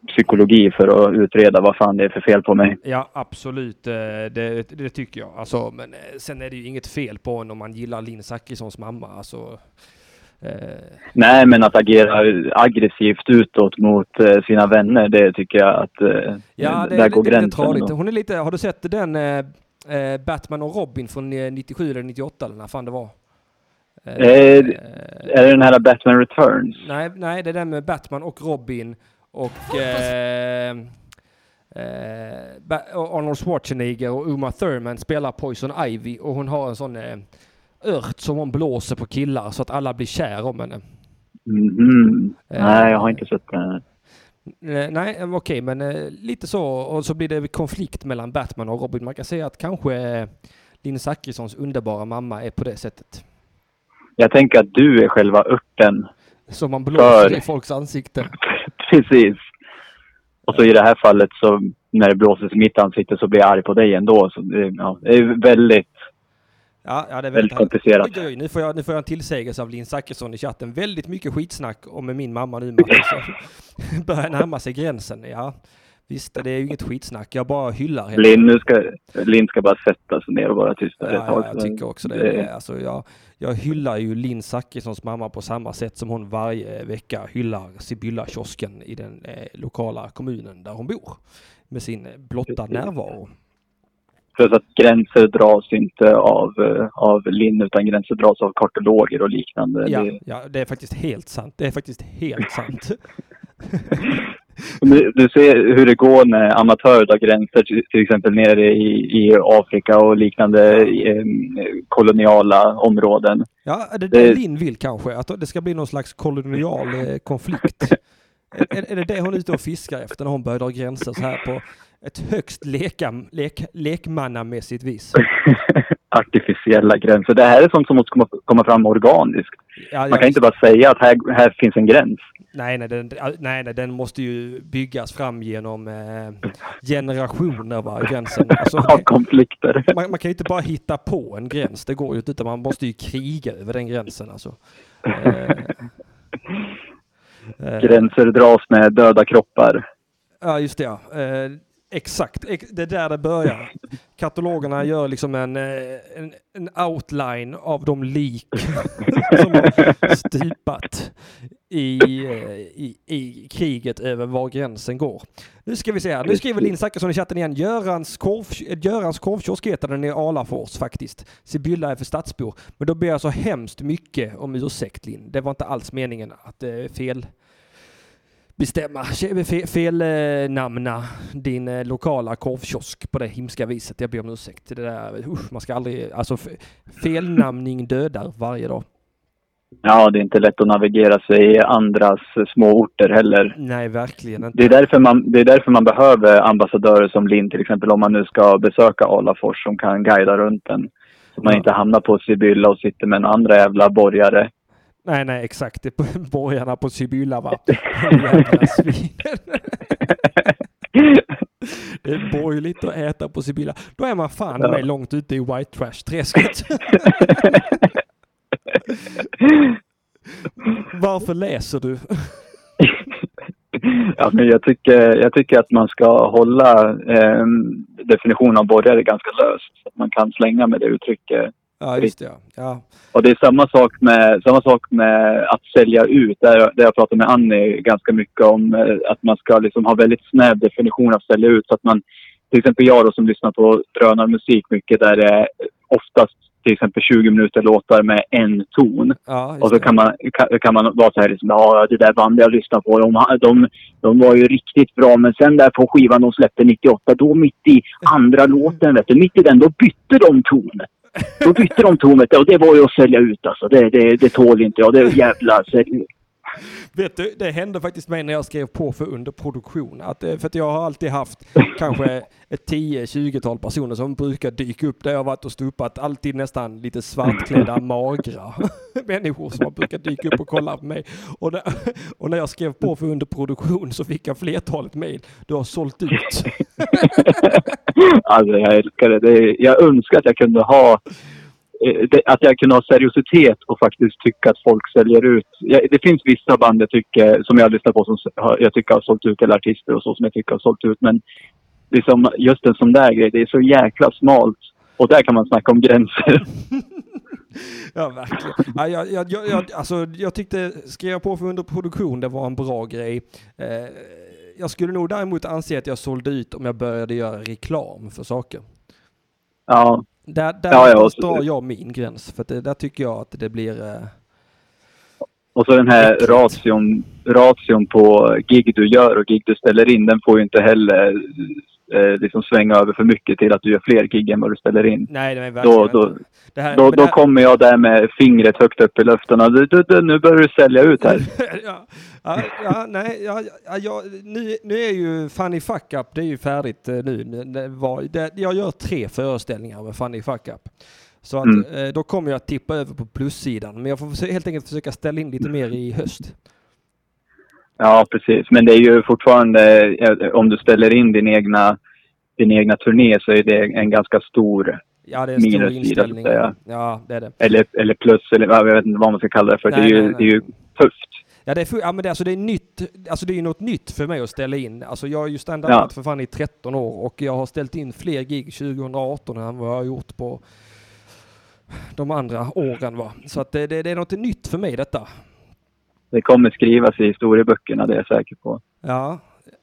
psykologi för att utreda vad fan det är för fel på mig. Ja, absolut. eh, Det, det tycker jag. Alltså, men eh, sen är det ju inget fel på en om man gillar Linn Zachrissons mamma. Alltså, eh, Nej, men att agera aggressivt utåt mot sina vänner, det tycker jag att Ja, det där är går lite, lite tradigt. Hon är lite, har du sett den Batman och Robin från eh, 97 eller 98 eller när fan det var? Eh, Eh, är det den här Batman Returns? nej, nej, det är den med Batman och Robin och eh, eh, Arnold Schwarzenegger och Uma Thurman spelar Poison Ivy och hon har en sån eh, ört som hon blåser på killar så att alla blir kär om henne. Mhm. Eh, Nej, jag har inte sett den. Eh, Nej, okej, men eh, lite så. Och så blir det konflikt mellan Batman och Robin. Man kan säga att kanske Linn Zachrissons underbara mamma är på det sättet. Jag tänker att du är själva örten. Som man blåser För- i folks ansikte. Precis. Och så i det här fallet så när det blåses i mitt ansikte så blir jag arg på dig ändå. Så det, ja, det är väldigt, Ja, ja, det är väldigt komplicerat. Oj, oj, nu får jag, nu får jag en tillsägelse av Linn Zachrisson i chatten. Väldigt mycket skitsnack om min mamma nu, Marcus. Börjar närma sig gränsen. Ja, visst, det är ju inget skitsnack. Jag bara hyllar henne. Linn, ska, Linn ska bara sätta sig ner och vara tyst där ett Ja, tag. ja, jag tycker också det. det alltså, jag, jag hyllar ju Linn Zachrissons mamma på samma sätt som hon varje vecka hyllar Sibylla-kiosken i den eh, lokala kommunen där hon bor. Med sin eh, blotta närvaro. För att gränser dras inte av, eh, av Linn utan gränser dras av kartologer och liknande. Ja, ja, det är faktiskt helt sant. Det är faktiskt helt sant. du, du ser hur det går när amatörer drar gränser till, till exempel nere i, i Afrika och liknande eh, koloniala områden. Ja, är det det Linn vill kanske? Att det ska bli någon slags kolonial eh, konflikt? är, är det det hon är ute och fiskar efter när hon börjar dra gränser så här på ett högst leka, lek, lekmannamässigt vis? Artificiella gränser. Det här är sånt som måste komma, komma fram organiskt. Ja, Man kan inte bara säga att här, här finns en gräns. Nej, nej, den, nej, nej, den måste ju byggas fram genom eh, generationer, va, gränsen. Alltså, Av konflikter. man, man kan ju inte bara hitta på en gräns, det går ju inte, utan man måste ju kriga över den gränsen. Alltså. Eh, eh, Gränser dras med döda kroppar. Ja, just det. Ja. Exakt, det är där det börjar. Katalogerna gör liksom en, eh, en, en outline av de lik som har stupat i, eh, i, i kriget över var gränsen går. Nu ska vi se här. Nu skriver Linn Zachrisson i chatten igen. Görans, korv, Görans korvkiosk heter den i Alafors faktiskt. Sibylla är för stadsbor. Men då ber jag så hemskt mycket om ursäkt Linn. Det var inte alls meningen att eh, fel bestämma, fe- fel eh, namna din eh, lokala korvkiosk på det himska viset. Jag ber om ursäkt. Det där, usch, man ska aldrig, alltså felnamning dödar varje dag. Ja, det är inte lätt att navigera sig i andras små orter heller. Nej, verkligen inte. Det är, därför man, det är därför man behöver ambassadörer som Linn till exempel om man nu ska besöka Alafors som kan guida runt en. Så man Ja. inte hamnar på Sibylla och sitter med en andra jävla borgare. Nej, nej, exakt. Det är borgarna på Sibylla va? Jävla svinen. Det är borgerligt att äta på Sibylla. Då är man fan Ja. med långt ute i white trash-träsket. Varför läser du? Ja, men jag, tycker, jag tycker att man ska hålla eh, definitionen av borgare ganska löst. Så att man kan slänga med det uttrycket. Ja, just det. Ja. ja. Och det är samma sak med, samma sak med att sälja ut. Där, där jag pratar med Annie ganska mycket om eh, att man ska liksom ha väldigt snäv definition av sälja ut. Så att man, till exempel jag då som lyssnar på drönarmusik mycket där det är oftast till exempel 20 minuter låtar med en ton. Ja, Och så kan man, kan, kan man vara så här liksom, ja det där bandet jag lyssnade på, de, de, de var ju riktigt bra. Men sen där på skivan de släppte 98, då mitt i andra låten, vet du, mitt i den, då bytte de ton. Då bytte de tornet och det var ju att sälja ut alltså. Det, det, det tål inte jag. Det är jävla sälj. Vet du, det hände faktiskt mig när jag skrev på för underproduktion. Att, eh, för att jag har alltid haft kanske ett 10-20-tal personer som brukar dyka upp där jag varit och stupat. Alltid nästan lite svartklädda, magra människor som brukar dyka upp och kolla på mig. Och när, och när jag skrev på för underproduktion så fick jag flertalet mejl. Du har sålt ut. Alltså jag älskar det. det är, jag önskar att jag kunde ha att jag kunde ha seriositet och faktiskt tycka att folk säljer ut. Det finns vissa band jag tycker, som jag lyssnar på som jag tycker har sålt ut, eller artister och så som jag tycker har sålt ut. Men liksom, just en sån där grej, det är så jäkla smalt. Och där kan man snacka om gränser. Ja, verkligen. Ja, jag, jag, jag, jag, alltså, jag tyckte skriva på för underproduktion, det var en bra grej. Eh, jag skulle nog däremot anse att jag sålde ut om jag började göra reklam för saker. Ja, Där, där Ja, ja, och så- drar jag min gräns, för det, där tycker jag att det blir... Eh, och så den här ration, ration på gig du gör och gig du ställer in, den får ju inte heller eh, liksom svänga över för mycket till att du gör fler gig än vad du ställer in. nej, nej, verkligen Då, då. Det här, då, då här- kommer jag där med fingret högt upp i luften och du, du, du, nu börjar du sälja ut här. ja, ja, ja, nej, ja, ja, nu, nu är ju Funny Fuck Up, det är ju färdigt eh, nu. Det var, det, jag gör tre föreställningar med Funny Fuck Up. Så att Mm. eh, då kommer jag att tippa över på plussidan. Men jag får helt enkelt försöka ställa in lite mer i höst. Ja, precis. Men det är ju fortfarande, eh, om du ställer in din egna, din egna turné så är det en ganska stor, Ja, det är en stor att inställning. säga. Ja, det är det. eller, eller plus, eller jag vet inte vad man ska kalla det för. det, Nej, är ju, nej, nej. det är ju tufft. Ja, det är, ja, men det, alltså, det är nytt. Alltså det är ju något nytt för mig att ställa in. Alltså jag har ju standardat Ja. för fan i 13 år och jag har ställt in fler gig 2018 än vad jag har gjort på de andra åren va. Så att det, det, det är något nytt för mig detta. Det kommer skrivas i historieböckerna, det är jag säker på. Ja,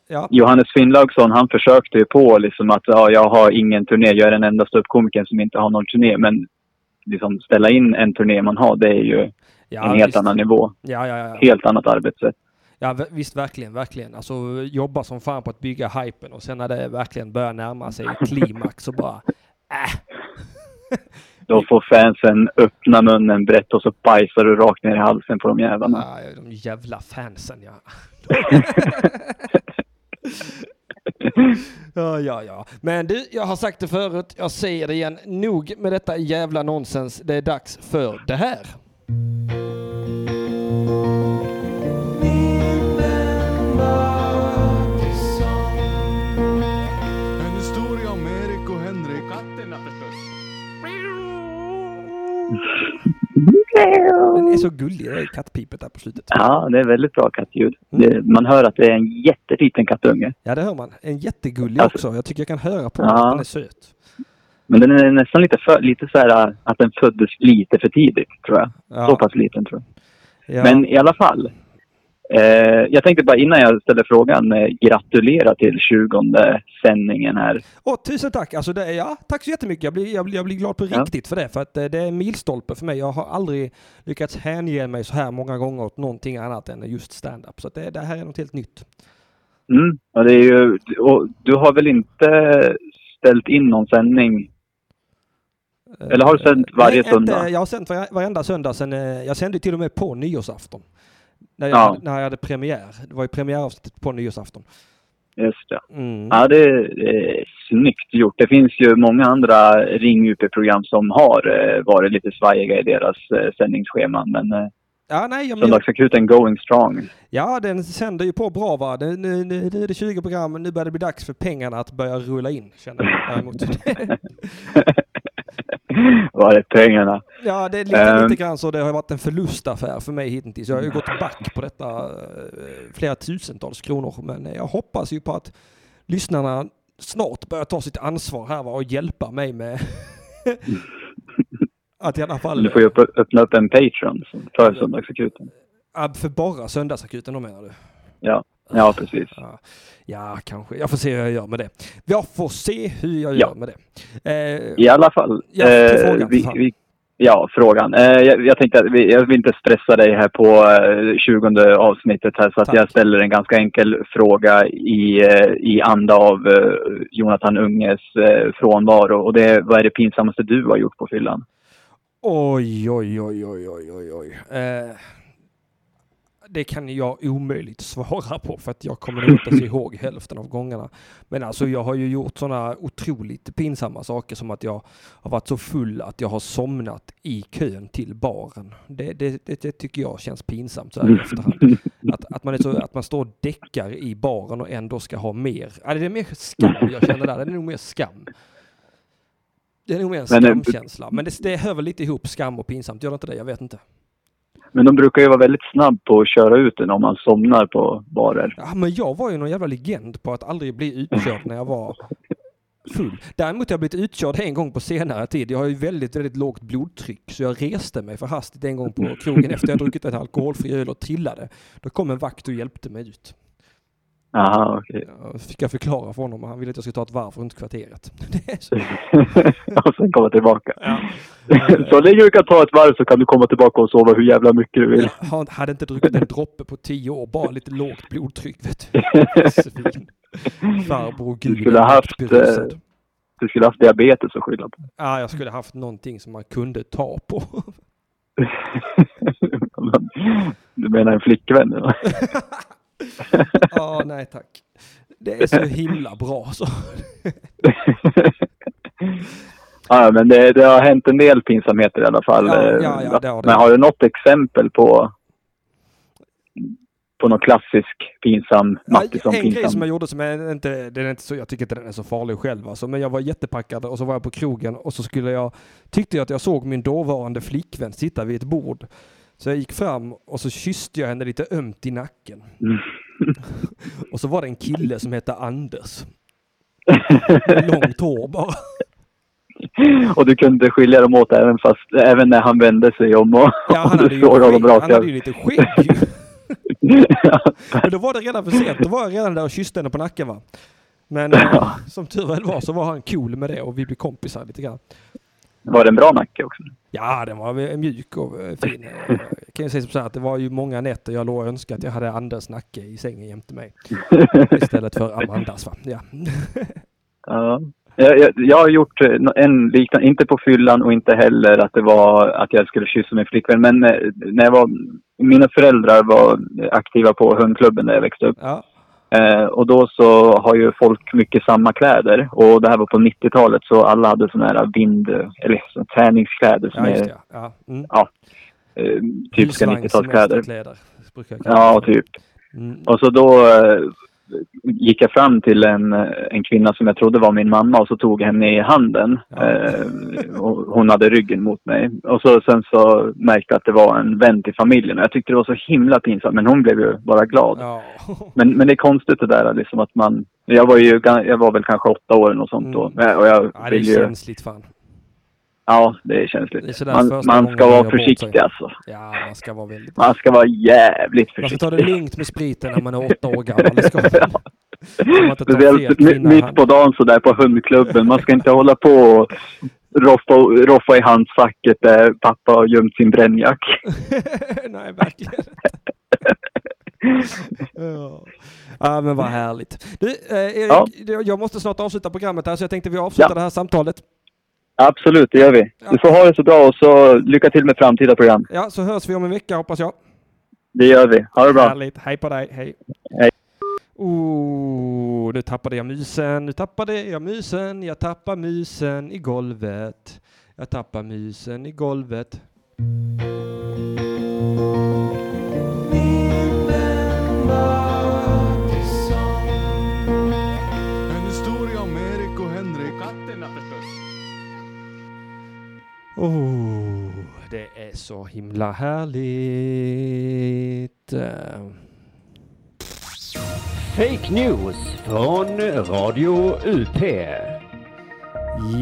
ja. Johannes Finnlaugsson, han försökte ju på liksom att ja, jag har ingen turné, jag är den enda ståuppkomikern som inte har någon turné. Men liksom ställa in en turné man har, det är ju Ja, en helt visst. annan nivå. Ja. Helt annat arbetssätt. ja visst, verkligen, verkligen. Alltså jobba som fan på att bygga hypen och sen när det verkligen börjar närma sig klimax så bara äh. Då får fansen öppna munnen brett och så bajsar du rakt ner i halsen på de jävlarna. Ja, de jävla fansen ja. ja, ja, ja. Men du, jag har sagt det förut, jag säger det igen. Nog med detta jävla nonsens. Det är dags för det här. Och katterna förstås. En är så gullig, det är kattpipet där på slutet. Ja, det är väldigt bra kattljud. Det, man hör att det är en jätteliten kattunge. Ja, det hör man. En jättegullig Alltså- också. Jag tycker jag kan höra på Ja. den. Den är söt. Men den är nästan lite för, lite så här att den föddes lite för tidigt, tror jag. Ja. Så pass liten, tror jag. Ja. Men i alla fall. Eh, jag tänkte bara innan jag ställer frågan eh, gratulera till 20 sändningen här. Åh, tusen tack! Alltså det, ja, tack så jättemycket. Jag blir, jag blir, jag blir glad på Ja. riktigt för det. För att eh, det är en milstolpe för mig. Jag har aldrig lyckats hänge mig så här många gånger åt någonting annat än just stand-up. Så det, det här är något helt nytt. Mm. Och det är ju, och du har väl inte ställt in någon sändning? Eller har du sänt varje Nej, söndag? Inte, jag har sänt var, varenda söndag sen, eh, jag sände till och med på nyårsafton. När jag, Ja. hade, när jag hade premiär. Det var ju premiäravsnittet på nyårsafton. Just det. Mm. Ja, det är snyggt gjort. Det finns ju många andra ring program som har eh, varit lite svajiga i deras eh, sändningsscheman. Men eh, Ja, nej, jag, Söndagsakuten going strong. ja, den sänder ju på bra va. Nu, nu, nu, nu är det 20 program, men nu börjar det bli dags för pengarna att börja rulla in, känner jag däremot. Var är pengarna? Ja, det är lite, Ehm. lite grann så. Det har varit en förlustaffär för mig hittills. Jag har ju gått back på detta eh, flera tusentals kronor. Men jag hoppas ju på att lyssnarna snart börjar ta sitt ansvar här va, och hjälpa mig med att i alla fall... Du får ju öppna upp en Patreon för Söndagsakuten. För bara söndagsakuten då menar du? Ja, ja precis. Ja, ja, kanske. Jag får se hur jag gör med det. Jag får se hur jag Ja. gör med det. Eh, I alla fall. Ja, eh, frågan, vi, vi, ja, frågan. Eh, jag, jag tänkte att vi, jag vill inte stressa dig här på eh, 20 avsnittet här så att jag ställer en ganska enkel fråga i, eh, i anda av eh, Jonathan Unges eh, frånvaro. Och det är, vad är det pinsammaste du har gjort på fyllan? Oj, oj, oj, oj, oj, oj, oj. Det kan jag omöjligt svara på för att jag kommer inte ens ihåg hälften av gångerna. Men alltså jag har ju gjort sådana otroligt pinsamma saker som att jag har varit så full att jag har somnat i kön till baren. Det, det, det, det tycker jag känns pinsamt så här i efterhand. Att, att, man är så, att man står och däckar i baren och ändå ska ha mer. Ja, det är mer skam jag känner där. Det är nog mer skam. Det är nog mer en eh, skamkänsla. Men det, det hör väl lite ihop skam och pinsamt. Gör det inte det? Jag vet inte. Men de brukar ju vara väldigt snabb på att köra ut en om man somnar på barer. Ja, men jag var ju någon jävla legend på att aldrig bli utkörd när jag var full. Däremot har jag blivit utkörd en gång på senare tid. Jag har ju väldigt, väldigt lågt blodtryck så jag reste mig för hastigt en gång på krogen efter jag druckit en alkoholfri öl och trillade. Då kom en vakt och hjälpte mig ut. Aha, okej. Ja, fick jag förklara för honom och han ville att jag skulle ta ett varv runt kvarteret. Så. och sen komma tillbaka. så länge du kan ta ett varv så kan du komma tillbaka och sova hur jävla mycket du vill. Jag hade inte druckit en droppe på tio år, bara lite lågt blodtryck vet du. Farbror Du gud. skulle ha haft, eh, berusad. du skulle haft diabetes att skylla på. Ja, jag skulle haft någonting som man kunde ta på. du menar en flickvän? Ja, nej tack. Det är så himla bra så. ja, men det, det har hänt en del pinsamheter i alla fall. Ja, ja, ja, det har det. Men har du något exempel på på någon klassisk pinsam Mattisson en grej som jag gjorde som är inte, den är inte så, jag tycker inte den är så farlig själv alltså, men jag var jättepackad och så var jag på krogen och så skulle jag, tyckte jag att jag såg min dåvarande flickvän sitta vid ett bord. Så jag gick fram och så kysste jag henne lite ömt i nacken. Mm. och så var det en kille som hette Anders. Långt hår bara. Och du kunde skilja dem åt även fast även när han vände sig om och, Ja, han och du såg honom rakt han hade ju lite skägg. Men då var det redan för sent. Då var jag redan där och kysste henne på nacken va. Men eh, som tur väl var så var han cool med det och vi blev kompisar lite grann. Var det en bra nacke också? Ja, den var mjuk och eh, fin. Eh, Jag kan ju säga som så här att det var ju många nätter jag låg och önskade att jag hade Anders nacke i sängen jämte mig. Istället för Amandas va. Ja. Ja. Jag, jag, har gjort eh, en liknande, inte på fyllan och inte heller att det var att jag skulle kyssa min flickvän. Men när jag var, mina föräldrar var aktiva på hundklubben där jag växte upp. Ja. Eh, och då så har ju folk mycket samma kläder. Och det här var på 90-talet så alla hade sådana här vind, eller så, träningskläder som Ja, är. Ja. Mm. ja, eh, typiska Husvagns 90-talskläder. semesterkläder, brukar jag kalla Ja, typ. Mm. Och så då, eh, gick jag fram till en, en kvinna som jag trodde var min mamma och så tog jag henne i handen. Eh, och hon hade ryggen mot mig. Och så, sen så märkte jag att det var en vän till familjen. Och jag tyckte det var så himla pinsamt, men hon blev ju bara glad. Ja. Men, men det är konstigt det där liksom att man... Jag var ju jag var väl kanske åtta år något sånt då. Mm. Och jag Ja, det är ju... känsligt fan. Ja, det är sådär man man ska vara försiktig alltså. Ja, man ska vara väldigt... Man ska vara jävligt Man ska försiktig. ta det lugnt med spriten när man är åtta år gammal. Det ska Speciellt mitt på dagen så där på hundklubben. Man ska inte hålla på och roffa, roffa i handskfacket där pappa har gömt sin brännjack. Nej, verkligen ja. ja, men vad härligt. Du, eh, Erik, Ja. jag måste snart avsluta programmet här så jag tänkte vi avslutar Ja. det här samtalet. Absolut, det gör vi. Du får ha det så bra och så lycka till med framtida program. Ja, så hörs vi om en vecka hoppas jag. Det gör vi. Ha det bra. Härligt. Hej på dig. Hej. Hej. Oh, nu tappade jag musen. Nu tappade jag musen. Jag tappar musen i golvet. Jag tappar musen i golvet. En Oh, det är så himla härligt. Fake news från Radio UP.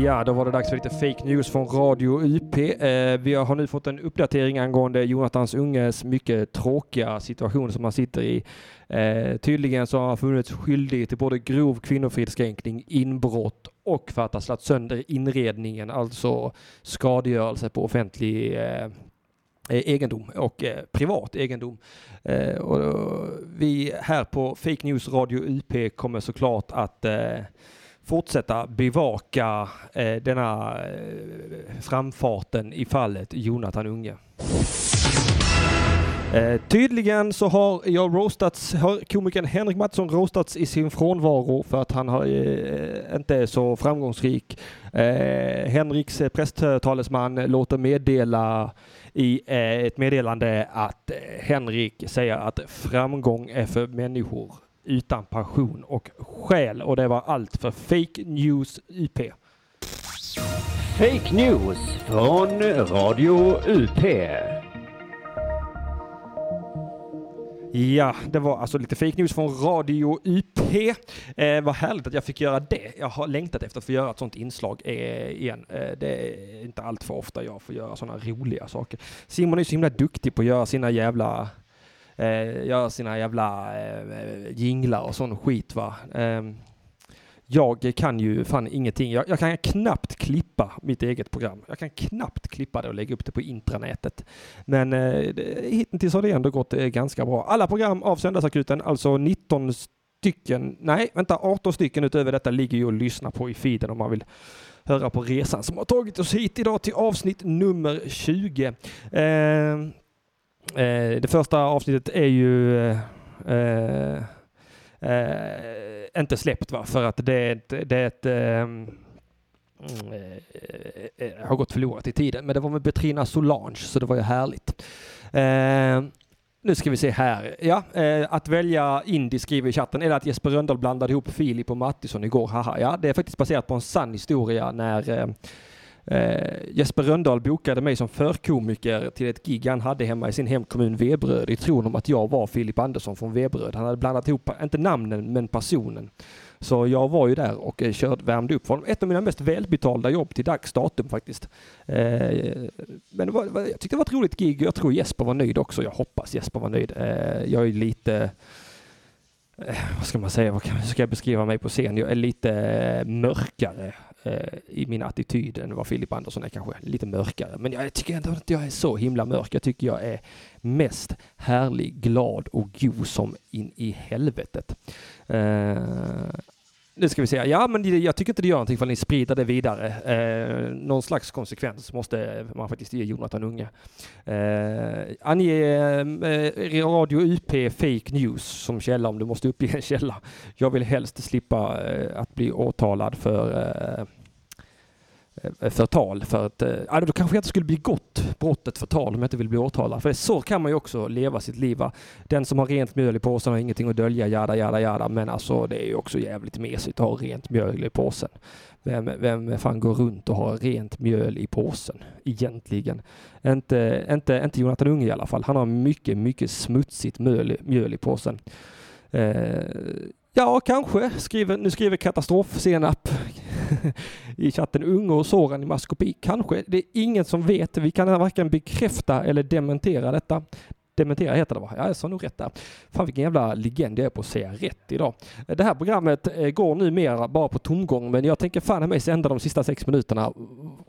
Ja, då var det dags för lite fake news från Radio UP. Eh, vi har nu fått en uppdatering angående Jonathans Unges mycket tråkiga situation som han sitter i. Eh, tydligen så har han funnits skyldig till både grov kvinnofridskränkning, inbrott och för att ha slagit sönder inredningen, alltså skadegörelse på offentlig eh, eh, egendom och eh, privat egendom. Eh, och, och vi här på Fake News Radio UP kommer såklart att eh, fortsätta bevaka eh, denna eh, framfarten i fallet Jonathan Unge. Eh, tydligen så har jag roastats, har komikern Henrik Mattsson roastats i sin frånvaro för att han har, eh, inte är så framgångsrik. Eh, Henriks eh, presstalesman låter meddela i eh, ett meddelande att eh, Henrik säger att framgång är för människor utan passion och själ och det var allt för Fake News UP. Fake news från Radio UP. Ja, det var alltså lite fake news från Radio UP. Eh, vad härligt att jag fick göra det. Jag har längtat efter att få göra ett sånt inslag eh, igen. Eh, det är inte allt för ofta jag får göra sådana roliga saker. Simon är så himla duktig på att göra sina jävla eh, göra sina jävla eh, jinglar och sån skit va. Ehm, jag kan ju fan ingenting. Jag, jag kan knappt klippa mitt eget program. Jag kan knappt klippa det och lägga upp det på intranätet. Men eh, hittills har det ändå gått eh, ganska bra. Alla program av Söndagsakuten, alltså 19 stycken, nej vänta 18 stycken utöver detta ligger ju att lyssna på i feeden om man vill höra på resan som har tagit oss hit idag till avsnitt nummer 20. Eh, eh, det första avsnittet är ju eh, eh, eh, inte släppt va, för att det är ett, det är ett eh, ehm, mm, eh, eh, Mm, eh, eh, eh, har gått förlorat i tiden. Men det var med Petrina Solange, så det var ju härligt. Eh, nu ska vi se här. Ja, eh, att välja indie skriver i chatten, eller att Jesper Rönndahl blandade ihop Filip och Mattisson igår. Haha, ja, det är faktiskt baserat på en sann historia när eh, Eh, Jesper Rönndahl bokade mig som förkomiker till ett gig han hade hemma i sin hemkommun Veberöd i tron om att jag var Filip Andersson från Veberöd. Han hade blandat ihop, inte namnen, men personen. Så jag var ju där och eh, körde, värmde upp för honom. Ett av mina mest välbetalda jobb till dags datum faktiskt. Eh, men det var, jag tyckte det var ett roligt gig. Jag tror Jesper var nöjd också. Jag hoppas Jesper var nöjd. Eh, jag är lite eh, vad ska man säga, hur ska jag beskriva mig på scen? Jag är lite eh, mörkare Eh, i min attityd än vad Filip Andersson är kanske. Lite mörkare. Men jag tycker ändå att jag är så himla mörk. Jag tycker jag är mest härlig, glad och god som in i helvetet. Eh, nu ska vi se. Ja, men jag tycker inte det gör någonting för ni sprider det vidare. Eh, någon slags konsekvens måste man faktiskt ge Jonathan Unge. Eh, ange eh, eh, Radio UP Fake News som källa om du måste uppge en källa. Jag vill helst slippa eh, att bli åtalad för eh, Eh, förtal. För att, eh, ja, då kanske jag inte skulle begått brottet förtal om jag inte vill bli åtalad. För så kan man ju också leva sitt liv. va. Den som har rent mjöl i påsen har ingenting att dölja, jada, jada, jada. Men alltså det är ju också jävligt mesigt att ha rent mjöl i påsen. Vem, vem fan går runt och har rent mjöl i påsen egentligen? Inte, inte, inte Jonathan Unge i alla fall. Han har mycket, mycket smutsigt mjöl, mjöl i påsen. Eh, ja, kanske. Skriver, nu skriver katastrofsenap i chatten. Unge och Soran i maskopi. Kanske. Det är ingen som vet. Vi kan varken bekräfta eller dementera detta. Dementera heter det va? Ja, jag sa nog rätt där. Fan vilken jävla legend jag är på att säga rätt idag. Det här programmet eh, går numera bara på tomgång men jag tänker fan i mig sända de sista sex minuterna.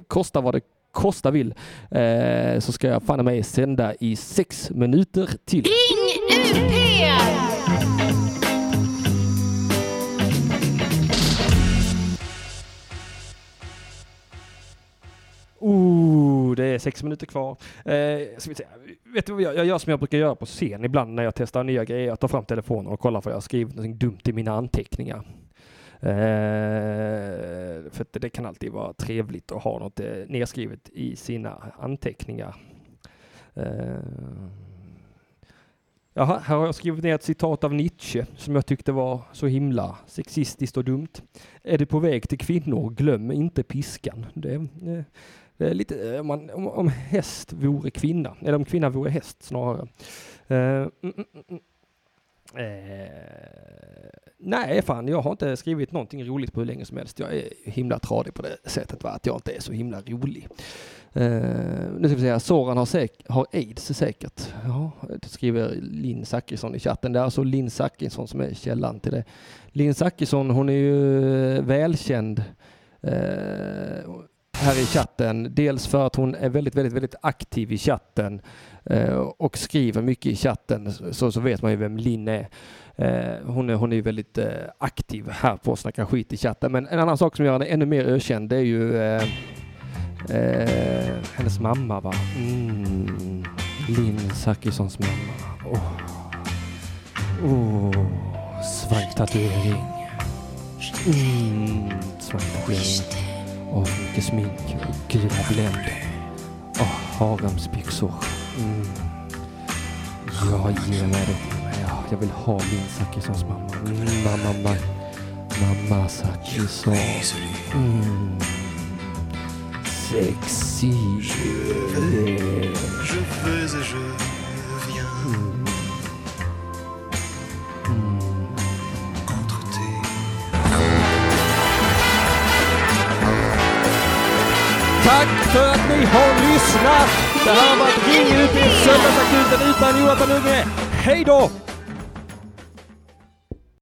Kosta vad det kosta vill. Eh, så ska jag fan i mig sända i sex minuter till. Ring UP! Oh, det är sex minuter kvar. Eh, ska vi se. Vet du vad jag, jag gör som jag brukar göra på scen ibland när jag testar nya grejer. Jag tar fram telefonen och kollar för jag har skrivit något dumt i mina anteckningar. Eh, för det, det kan alltid vara trevligt att ha något eh, nedskrivet i sina anteckningar. Eh, Jaha, här har jag skrivit ner ett citat av Nietzsche som jag tyckte var så himla sexistiskt och dumt. Är du på väg till kvinnor, glöm inte piskan. Det, eh, det är lite, eh, om, man, om, om häst vore kvinna, eller om kvinna vore häst snarare. Uh, mm, mm. Eh, nej, fan, jag har inte skrivit någonting roligt på hur länge som helst. Jag är himla tradig på det sättet, va? att jag inte är så himla rolig. Eh, nu ska vi säga, Soran har, säk- har aids säkert. Ja, det skriver Linn Zachrisson i chatten. Det är alltså Linn Zachrisson som är källan till det. Linn Zachrisson, hon är ju välkänd eh, här i chatten. Dels för att hon är väldigt, väldigt, väldigt aktiv i chatten eh, och skriver mycket i chatten. Så, så vet man ju vem Linn är. Eh, hon är, hon är ju väldigt eh, aktiv här på Snacka skit i chatten. Men en annan sak som gör henne ännu mer ökänd det är ju eh, eh, hennes mamma va? Mm. Linn Zachrissons mamma. Oh. oh. svanktatuering. Mm. Svanktatuering. Åh, mycket smink och gula bländer. Åh, haremsbyxor. Mm. Ja, ge mig det mig. Ja, jag vill ha Linn Zachrissons mamma. Mm, mamma, mamma. Mamma Zachrisson. Mm. Sexy. Mm. Tack för att ni har lyssnat! Det här har varit Ring ut i Söndagsakuten utan Jonathan Unge. Hej då!